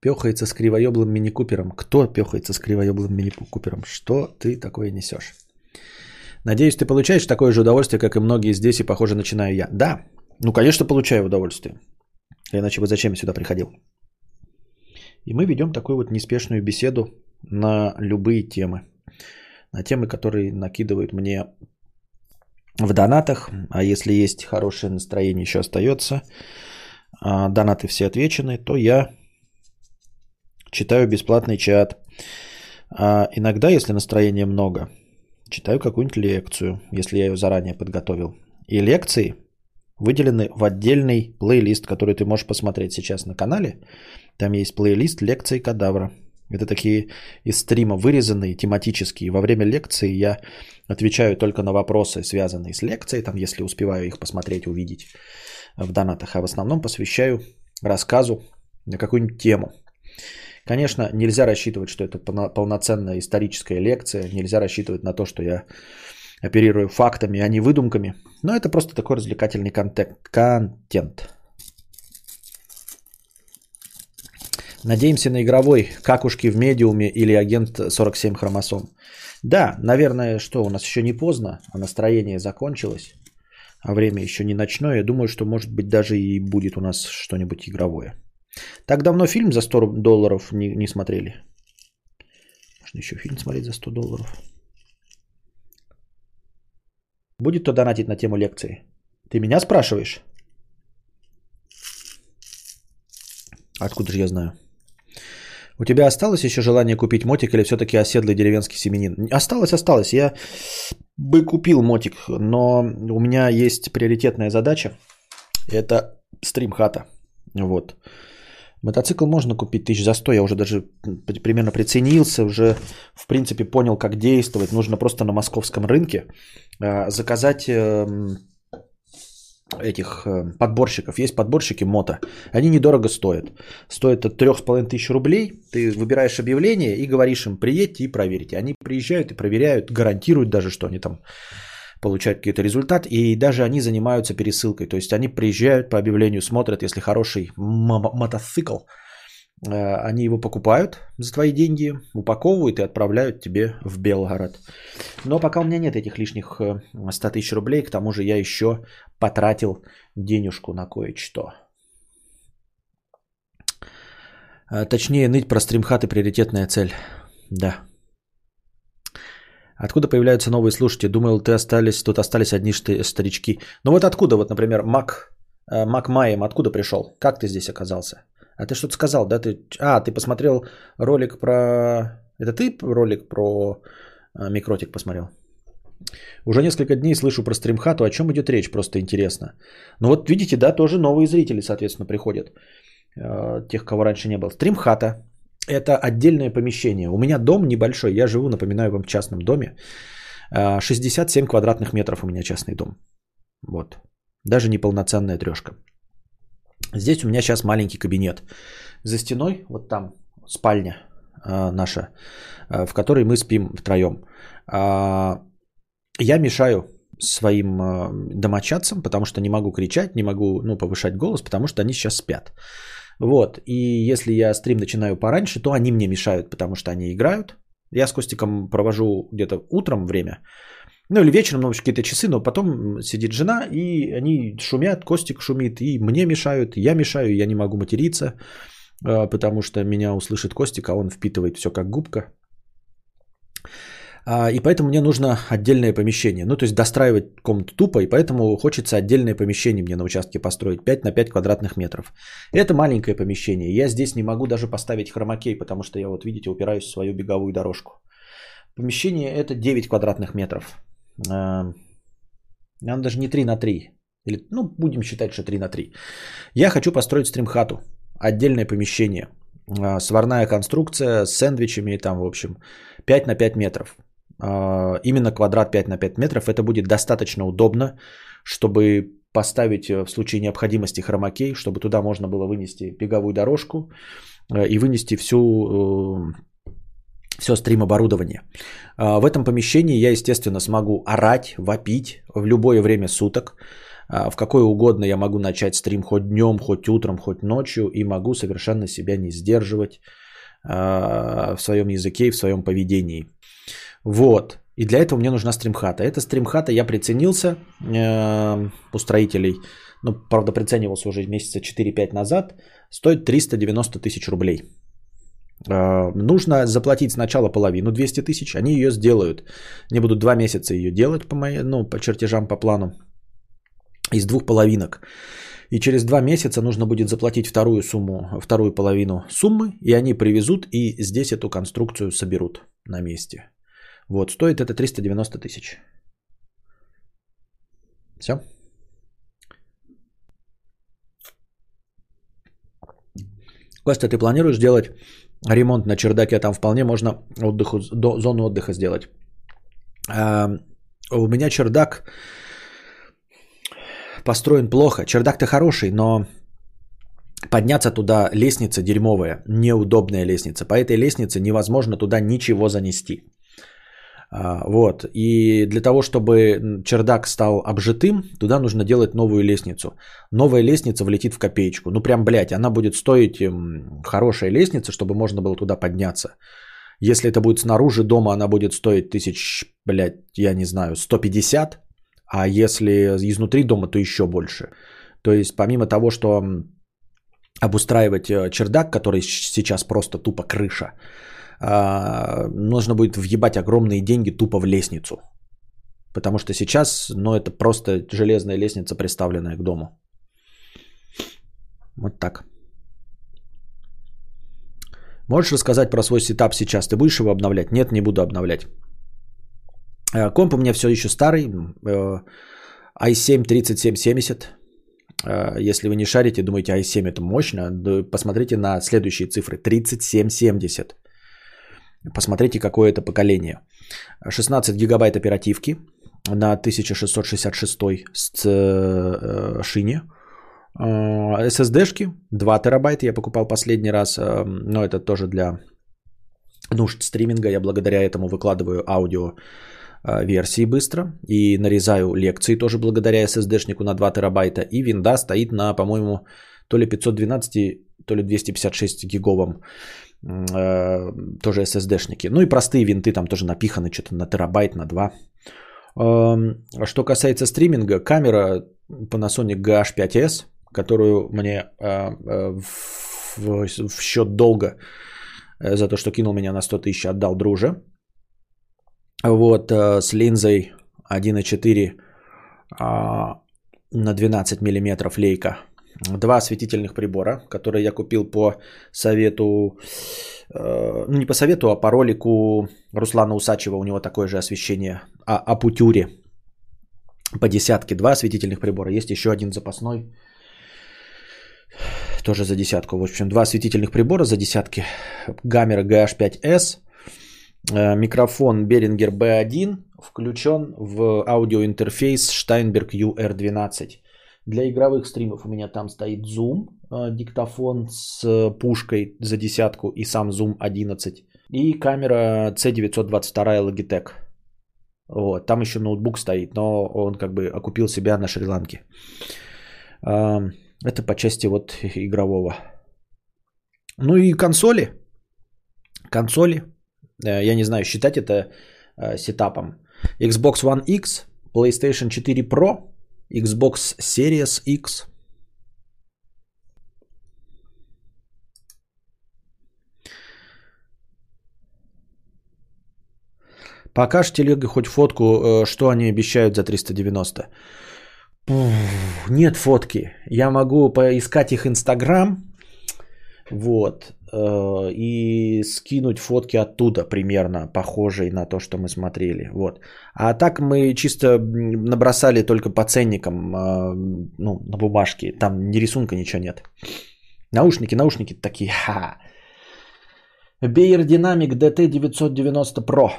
Пехается с кривоеблым мини-купером. Кто пехается с кривоеблым мини-купером? Что ты такое несешь? Надеюсь, ты получаешь такое же удовольствие, как и многие здесь, и, похоже, начинаю я. Да, ну, конечно, получаю удовольствие. Иначе бы зачем я сюда приходил? И мы ведем такую вот неспешную беседу на любые темы. На темы, которые накидывают мне в донатах. А если есть хорошее настроение, еще остается, а донаты все отвечены, то я читаю бесплатный чат. А иногда, если настроения много, читаю какую-нибудь лекцию, если я ее заранее подготовил. И лекции выделены в отдельный плейлист, который ты можешь посмотреть сейчас на канале. Там есть плейлист лекции кадавра. Это такие из стрима вырезанные, тематические. Во время лекции я отвечаю только на вопросы, связанные с лекцией, там, если успеваю их посмотреть, увидеть в донатах. А в основном посвящаю рассказу на какую-нибудь тему. Конечно, нельзя рассчитывать, что это полноценная историческая лекция, нельзя рассчитывать на то, что я оперирую фактами, а не выдумками, но это просто такой развлекательный контент. Надеемся на игровой какушки в медиуме или агент 47 хромосом. Да, наверное, что у нас еще не поздно, а настроение закончилось, а время еще не ночное. Я думаю, что может быть даже и будет у нас что-нибудь игровое. Так давно фильм за 100 долларов не, не смотрели. Можно еще фильм смотреть за 100 долларов. Будет кто донатить на тему лекции? Ты меня спрашиваешь? Откуда же я знаю? У тебя осталось еще желание купить мотик или все-таки оседлый деревенский семенин? Осталось, осталось. Я бы купил мотик, но у меня есть приоритетная задача. Это стримхата. Вот. Мотоцикл можно купить тысяч за 100, я уже даже примерно приценился, уже в принципе понял, как действовать. Нужно просто на московском рынке а, заказать эм, этих э, подборщиков. Есть подборщики мото. Они недорого стоят. Стоят от 3,5 тысяч рублей. Ты выбираешь объявление и говоришь им, приедьте и проверьте. Они приезжают и проверяют, гарантируют даже, что они там получают какой-то результат. И даже они занимаются пересылкой. То есть они приезжают по объявлению, смотрят, если хороший мотоцикл, э, они его покупают за твои деньги, упаковывают и отправляют тебе в Белгород. Но пока у меня нет этих лишних 100 э, тысяч рублей, к тому же я еще потратил денежку на кое-что. Э, точнее, ныть про стримхаты приоритетная цель. Да. Откуда появляются новые слушатели? Думал, ты остались, тут остались одни старички. Ну вот откуда, вот, например, Мак, э, Мак Майем, откуда пришел? Как ты здесь оказался? А ты что-то сказал, да? Ты... А, ты посмотрел ролик про... Это ты ролик про э, Микротик посмотрел? Уже несколько дней слышу про стримхату, о чем идет речь, просто интересно. Ну вот видите, да, тоже новые зрители, соответственно, приходят. Э, тех, кого раньше не было. Стримхата это отдельное помещение. У меня дом небольшой, я живу, напоминаю вам, в частном доме. 67 квадратных метров у меня частный дом. Вот. Даже неполноценная трешка. Здесь у меня сейчас маленький кабинет. За стеной, вот там, спальня а, наша, а, в которой мы спим втроем. А, я мешаю своим а, домочадцам, потому что не могу кричать, не могу ну, повышать голос, потому что они сейчас спят. Вот, и если я стрим начинаю пораньше, то они мне мешают, потому что они играют. Я с Костиком провожу где-то утром время, ну или вечером, ну, какие-то часы, но потом сидит жена, и они шумят, Костик шумит, и мне мешают, я мешаю, я не могу материться, а, потому что меня услышит Костик, а он впитывает все как губка. А, и поэтому мне нужно отдельное помещение. Ну, то есть достраивать комнату тупо, и поэтому хочется отдельное помещение мне на участке построить. 5 на 5 квадратных метров. Это маленькое помещение. Я здесь не могу даже поставить хромакей, потому что я вот, видите, упираюсь в свою беговую дорожку. Помещение это 9 квадратных метров. А, нам даже не 3 на 3. Или, ну, будем считать, что 3 на 3. Я хочу построить стримхату. Отдельное помещение. А, сварная конструкция с сэндвичами, там, в общем, 5 на 5 метров. А, именно квадрат 5 на 5 метров. Это будет достаточно удобно, чтобы поставить э, в случае необходимости хромакей, чтобы туда можно было вынести беговую дорожку э, и вынести всю, э, все стрим оборудование. А, в этом помещении я, естественно, смогу орать, вопить в любое время суток. А, в какое угодно я могу начать стрим хоть днем, хоть утром, хоть ночью и могу совершенно себя не сдерживать в своем языке и в своем поведении. Вот. И для этого мне нужна стримхата. Эта стримхата я приценился э, у строителей. Ну, правда, приценивался уже месяца 4-5 назад. Стоит 390 тысяч рублей. Э, нужно заплатить сначала половину, 200 тысяч. Они ее сделают. Они будут 2 месяца ее делать по, моей, ну, по чертежам, по плану. Из двух половинок. И через два месяца нужно будет заплатить вторую сумму, вторую половину суммы, и они привезут и здесь эту конструкцию соберут на месте. Вот, стоит это 390 тысяч. Все. Костя, ты планируешь делать ремонт на чердаке? Там вполне можно отдыху, до, зону отдыха сделать. А, у меня чердак построен плохо. Чердак-то хороший, но Подняться туда лестница дерьмовая, неудобная лестница. По этой лестнице невозможно туда ничего занести. А, вот. И для того, чтобы чердак стал обжитым, туда нужно делать новую лестницу. Новая лестница влетит в копеечку. Ну прям, блядь, она будет стоить эм, хорошая лестница, чтобы можно было туда подняться. Если это будет снаружи дома, она будет стоить тысяч, блядь, я не знаю, 150. А если изнутри дома, то еще больше. То есть помимо того, что обустраивать э, чердак, который сейчас просто тупо крыша, нужно будет въебать огромные деньги тупо в лестницу. Потому что сейчас, ну, это просто железная лестница, приставленная к дому. Вот так. Можешь рассказать про свой сетап сейчас? Ты будешь его обновлять? Нет, не буду обновлять. Э, комп у меня все еще старый. Э, i7 3770. Э, если вы не шарите, думаете, i7 это мощно, посмотрите на следующие цифры. 3770. Посмотрите, какое это поколение. 16 гигабайт оперативки на 1666 с шине. SSD-шки 2 терабайта я покупал последний раз, но это тоже для нужд стриминга. Я благодаря этому выкладываю аудио версии быстро и нарезаю лекции тоже благодаря SSD-шнику на 2 терабайта. И винда стоит на, по-моему, то ли 512, то ли 256 гиговом э, тоже SSD-шники. Ну и простые винты там тоже напиханы что-то на терабайт, на 2. Э, что касается стриминга, камера Panasonic GH5S, которую мне э, в, в, счет долга за то, что кинул меня на 100 тысяч, отдал друже. Вот э, с линзой 1.4 а, на 12 мм лейка. Два осветительных прибора, которые я купил по совету, э, ну не по совету, а по ролику Руслана Усачева. У него такое же освещение о, о путюре по десятке. Два осветительных прибора. Есть еще один запасной, тоже за десятку. В общем, два осветительных прибора за десятки. Гамера GH5S Э, микрофон Behringer B1 включен в аудиоинтерфейс Steinberg UR12. Для игровых стримов у меня там стоит Zoom, э, диктофон с пушкой за десятку и сам Zoom 11. И камера C922 Logitech. Вот, там еще ноутбук стоит, но он как бы окупил себя на Шри-Ланке. Э, это по части вот игрового. Ну и консоли. Консоли Э, я не знаю, считать это э, сетапом. Xbox One X, PlayStation 4 Pro, Xbox Series X. Покажешь телега хоть фотку, э, что они обещают за 390. Нет фотки. Я могу поискать их Инстаграм. Вот. Э, и скинуть фотки оттуда примерно похожие на то, что мы смотрели. Вот. А так мы чисто набросали только по ценникам, э, ну, на бумажке. Там ни рисунка, ничего нет. Наушники, наушники такие. Ха. Beyer Dynamic DT990 Pro.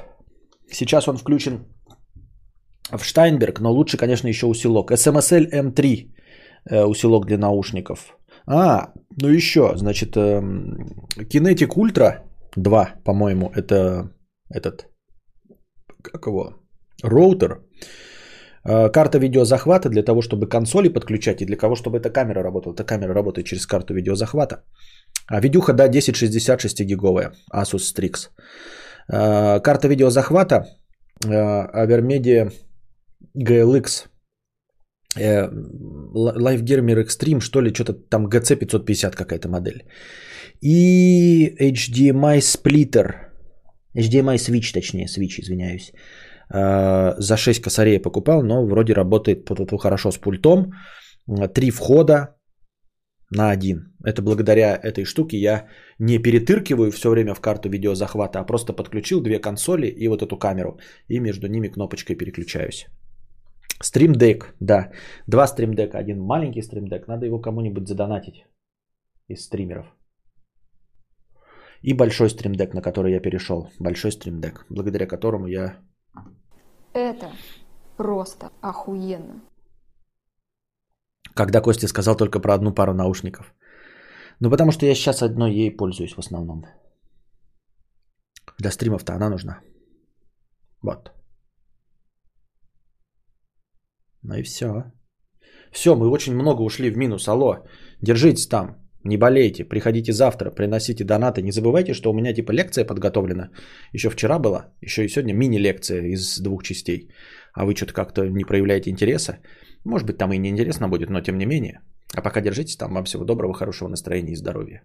Сейчас он включен в Штайнберг, но лучше, конечно, еще усилок. SMSL M3 э, усилок для наушников. А, ну еще, значит, Kinetic Ultra 2, по-моему, это этот, как его, роутер. А, карта видеозахвата для того, чтобы консоли подключать и для того, чтобы эта камера работала. Эта камера работает через карту видеозахвата. А видюха, да, 1066 гиговая, Asus Strix. А, карта видеозахвата а, Avermedia GLX э, LifeGamer Extreme, что ли, что-то там GC 550 какая-то модель. И HDMI сплиттер, HDMI Switch, точнее, Switch, извиняюсь. Э, за 6 косарей покупал, но вроде работает хорошо с пультом. Три входа на один. Это благодаря этой штуке я не перетыркиваю все время в карту видеозахвата, а просто подключил две консоли и вот эту камеру. И между ними кнопочкой переключаюсь. Stream Deck, да. Два Stream Deck, один маленький Stream Deck. Надо его кому-нибудь задонатить из стримеров. И большой Stream Deck, на который я перешел. Большой Stream Deck, благодаря которому я... Это просто охуенно. Когда Костя сказал только про одну пару наушников. Ну, потому что я сейчас одной ей пользуюсь в основном. Для стримов-то она нужна. Вот. Ну и все. Все, мы очень много ушли в минус. Алло, держитесь там, не болейте, приходите завтра, приносите донаты. Не забывайте, что у меня типа лекция подготовлена. Еще вчера была, еще и сегодня мини-лекция из двух частей. А вы что-то как-то не проявляете интереса. Может быть, там и не интересно будет, но тем не менее. А пока держитесь там. Вам всего доброго, хорошего настроения и здоровья.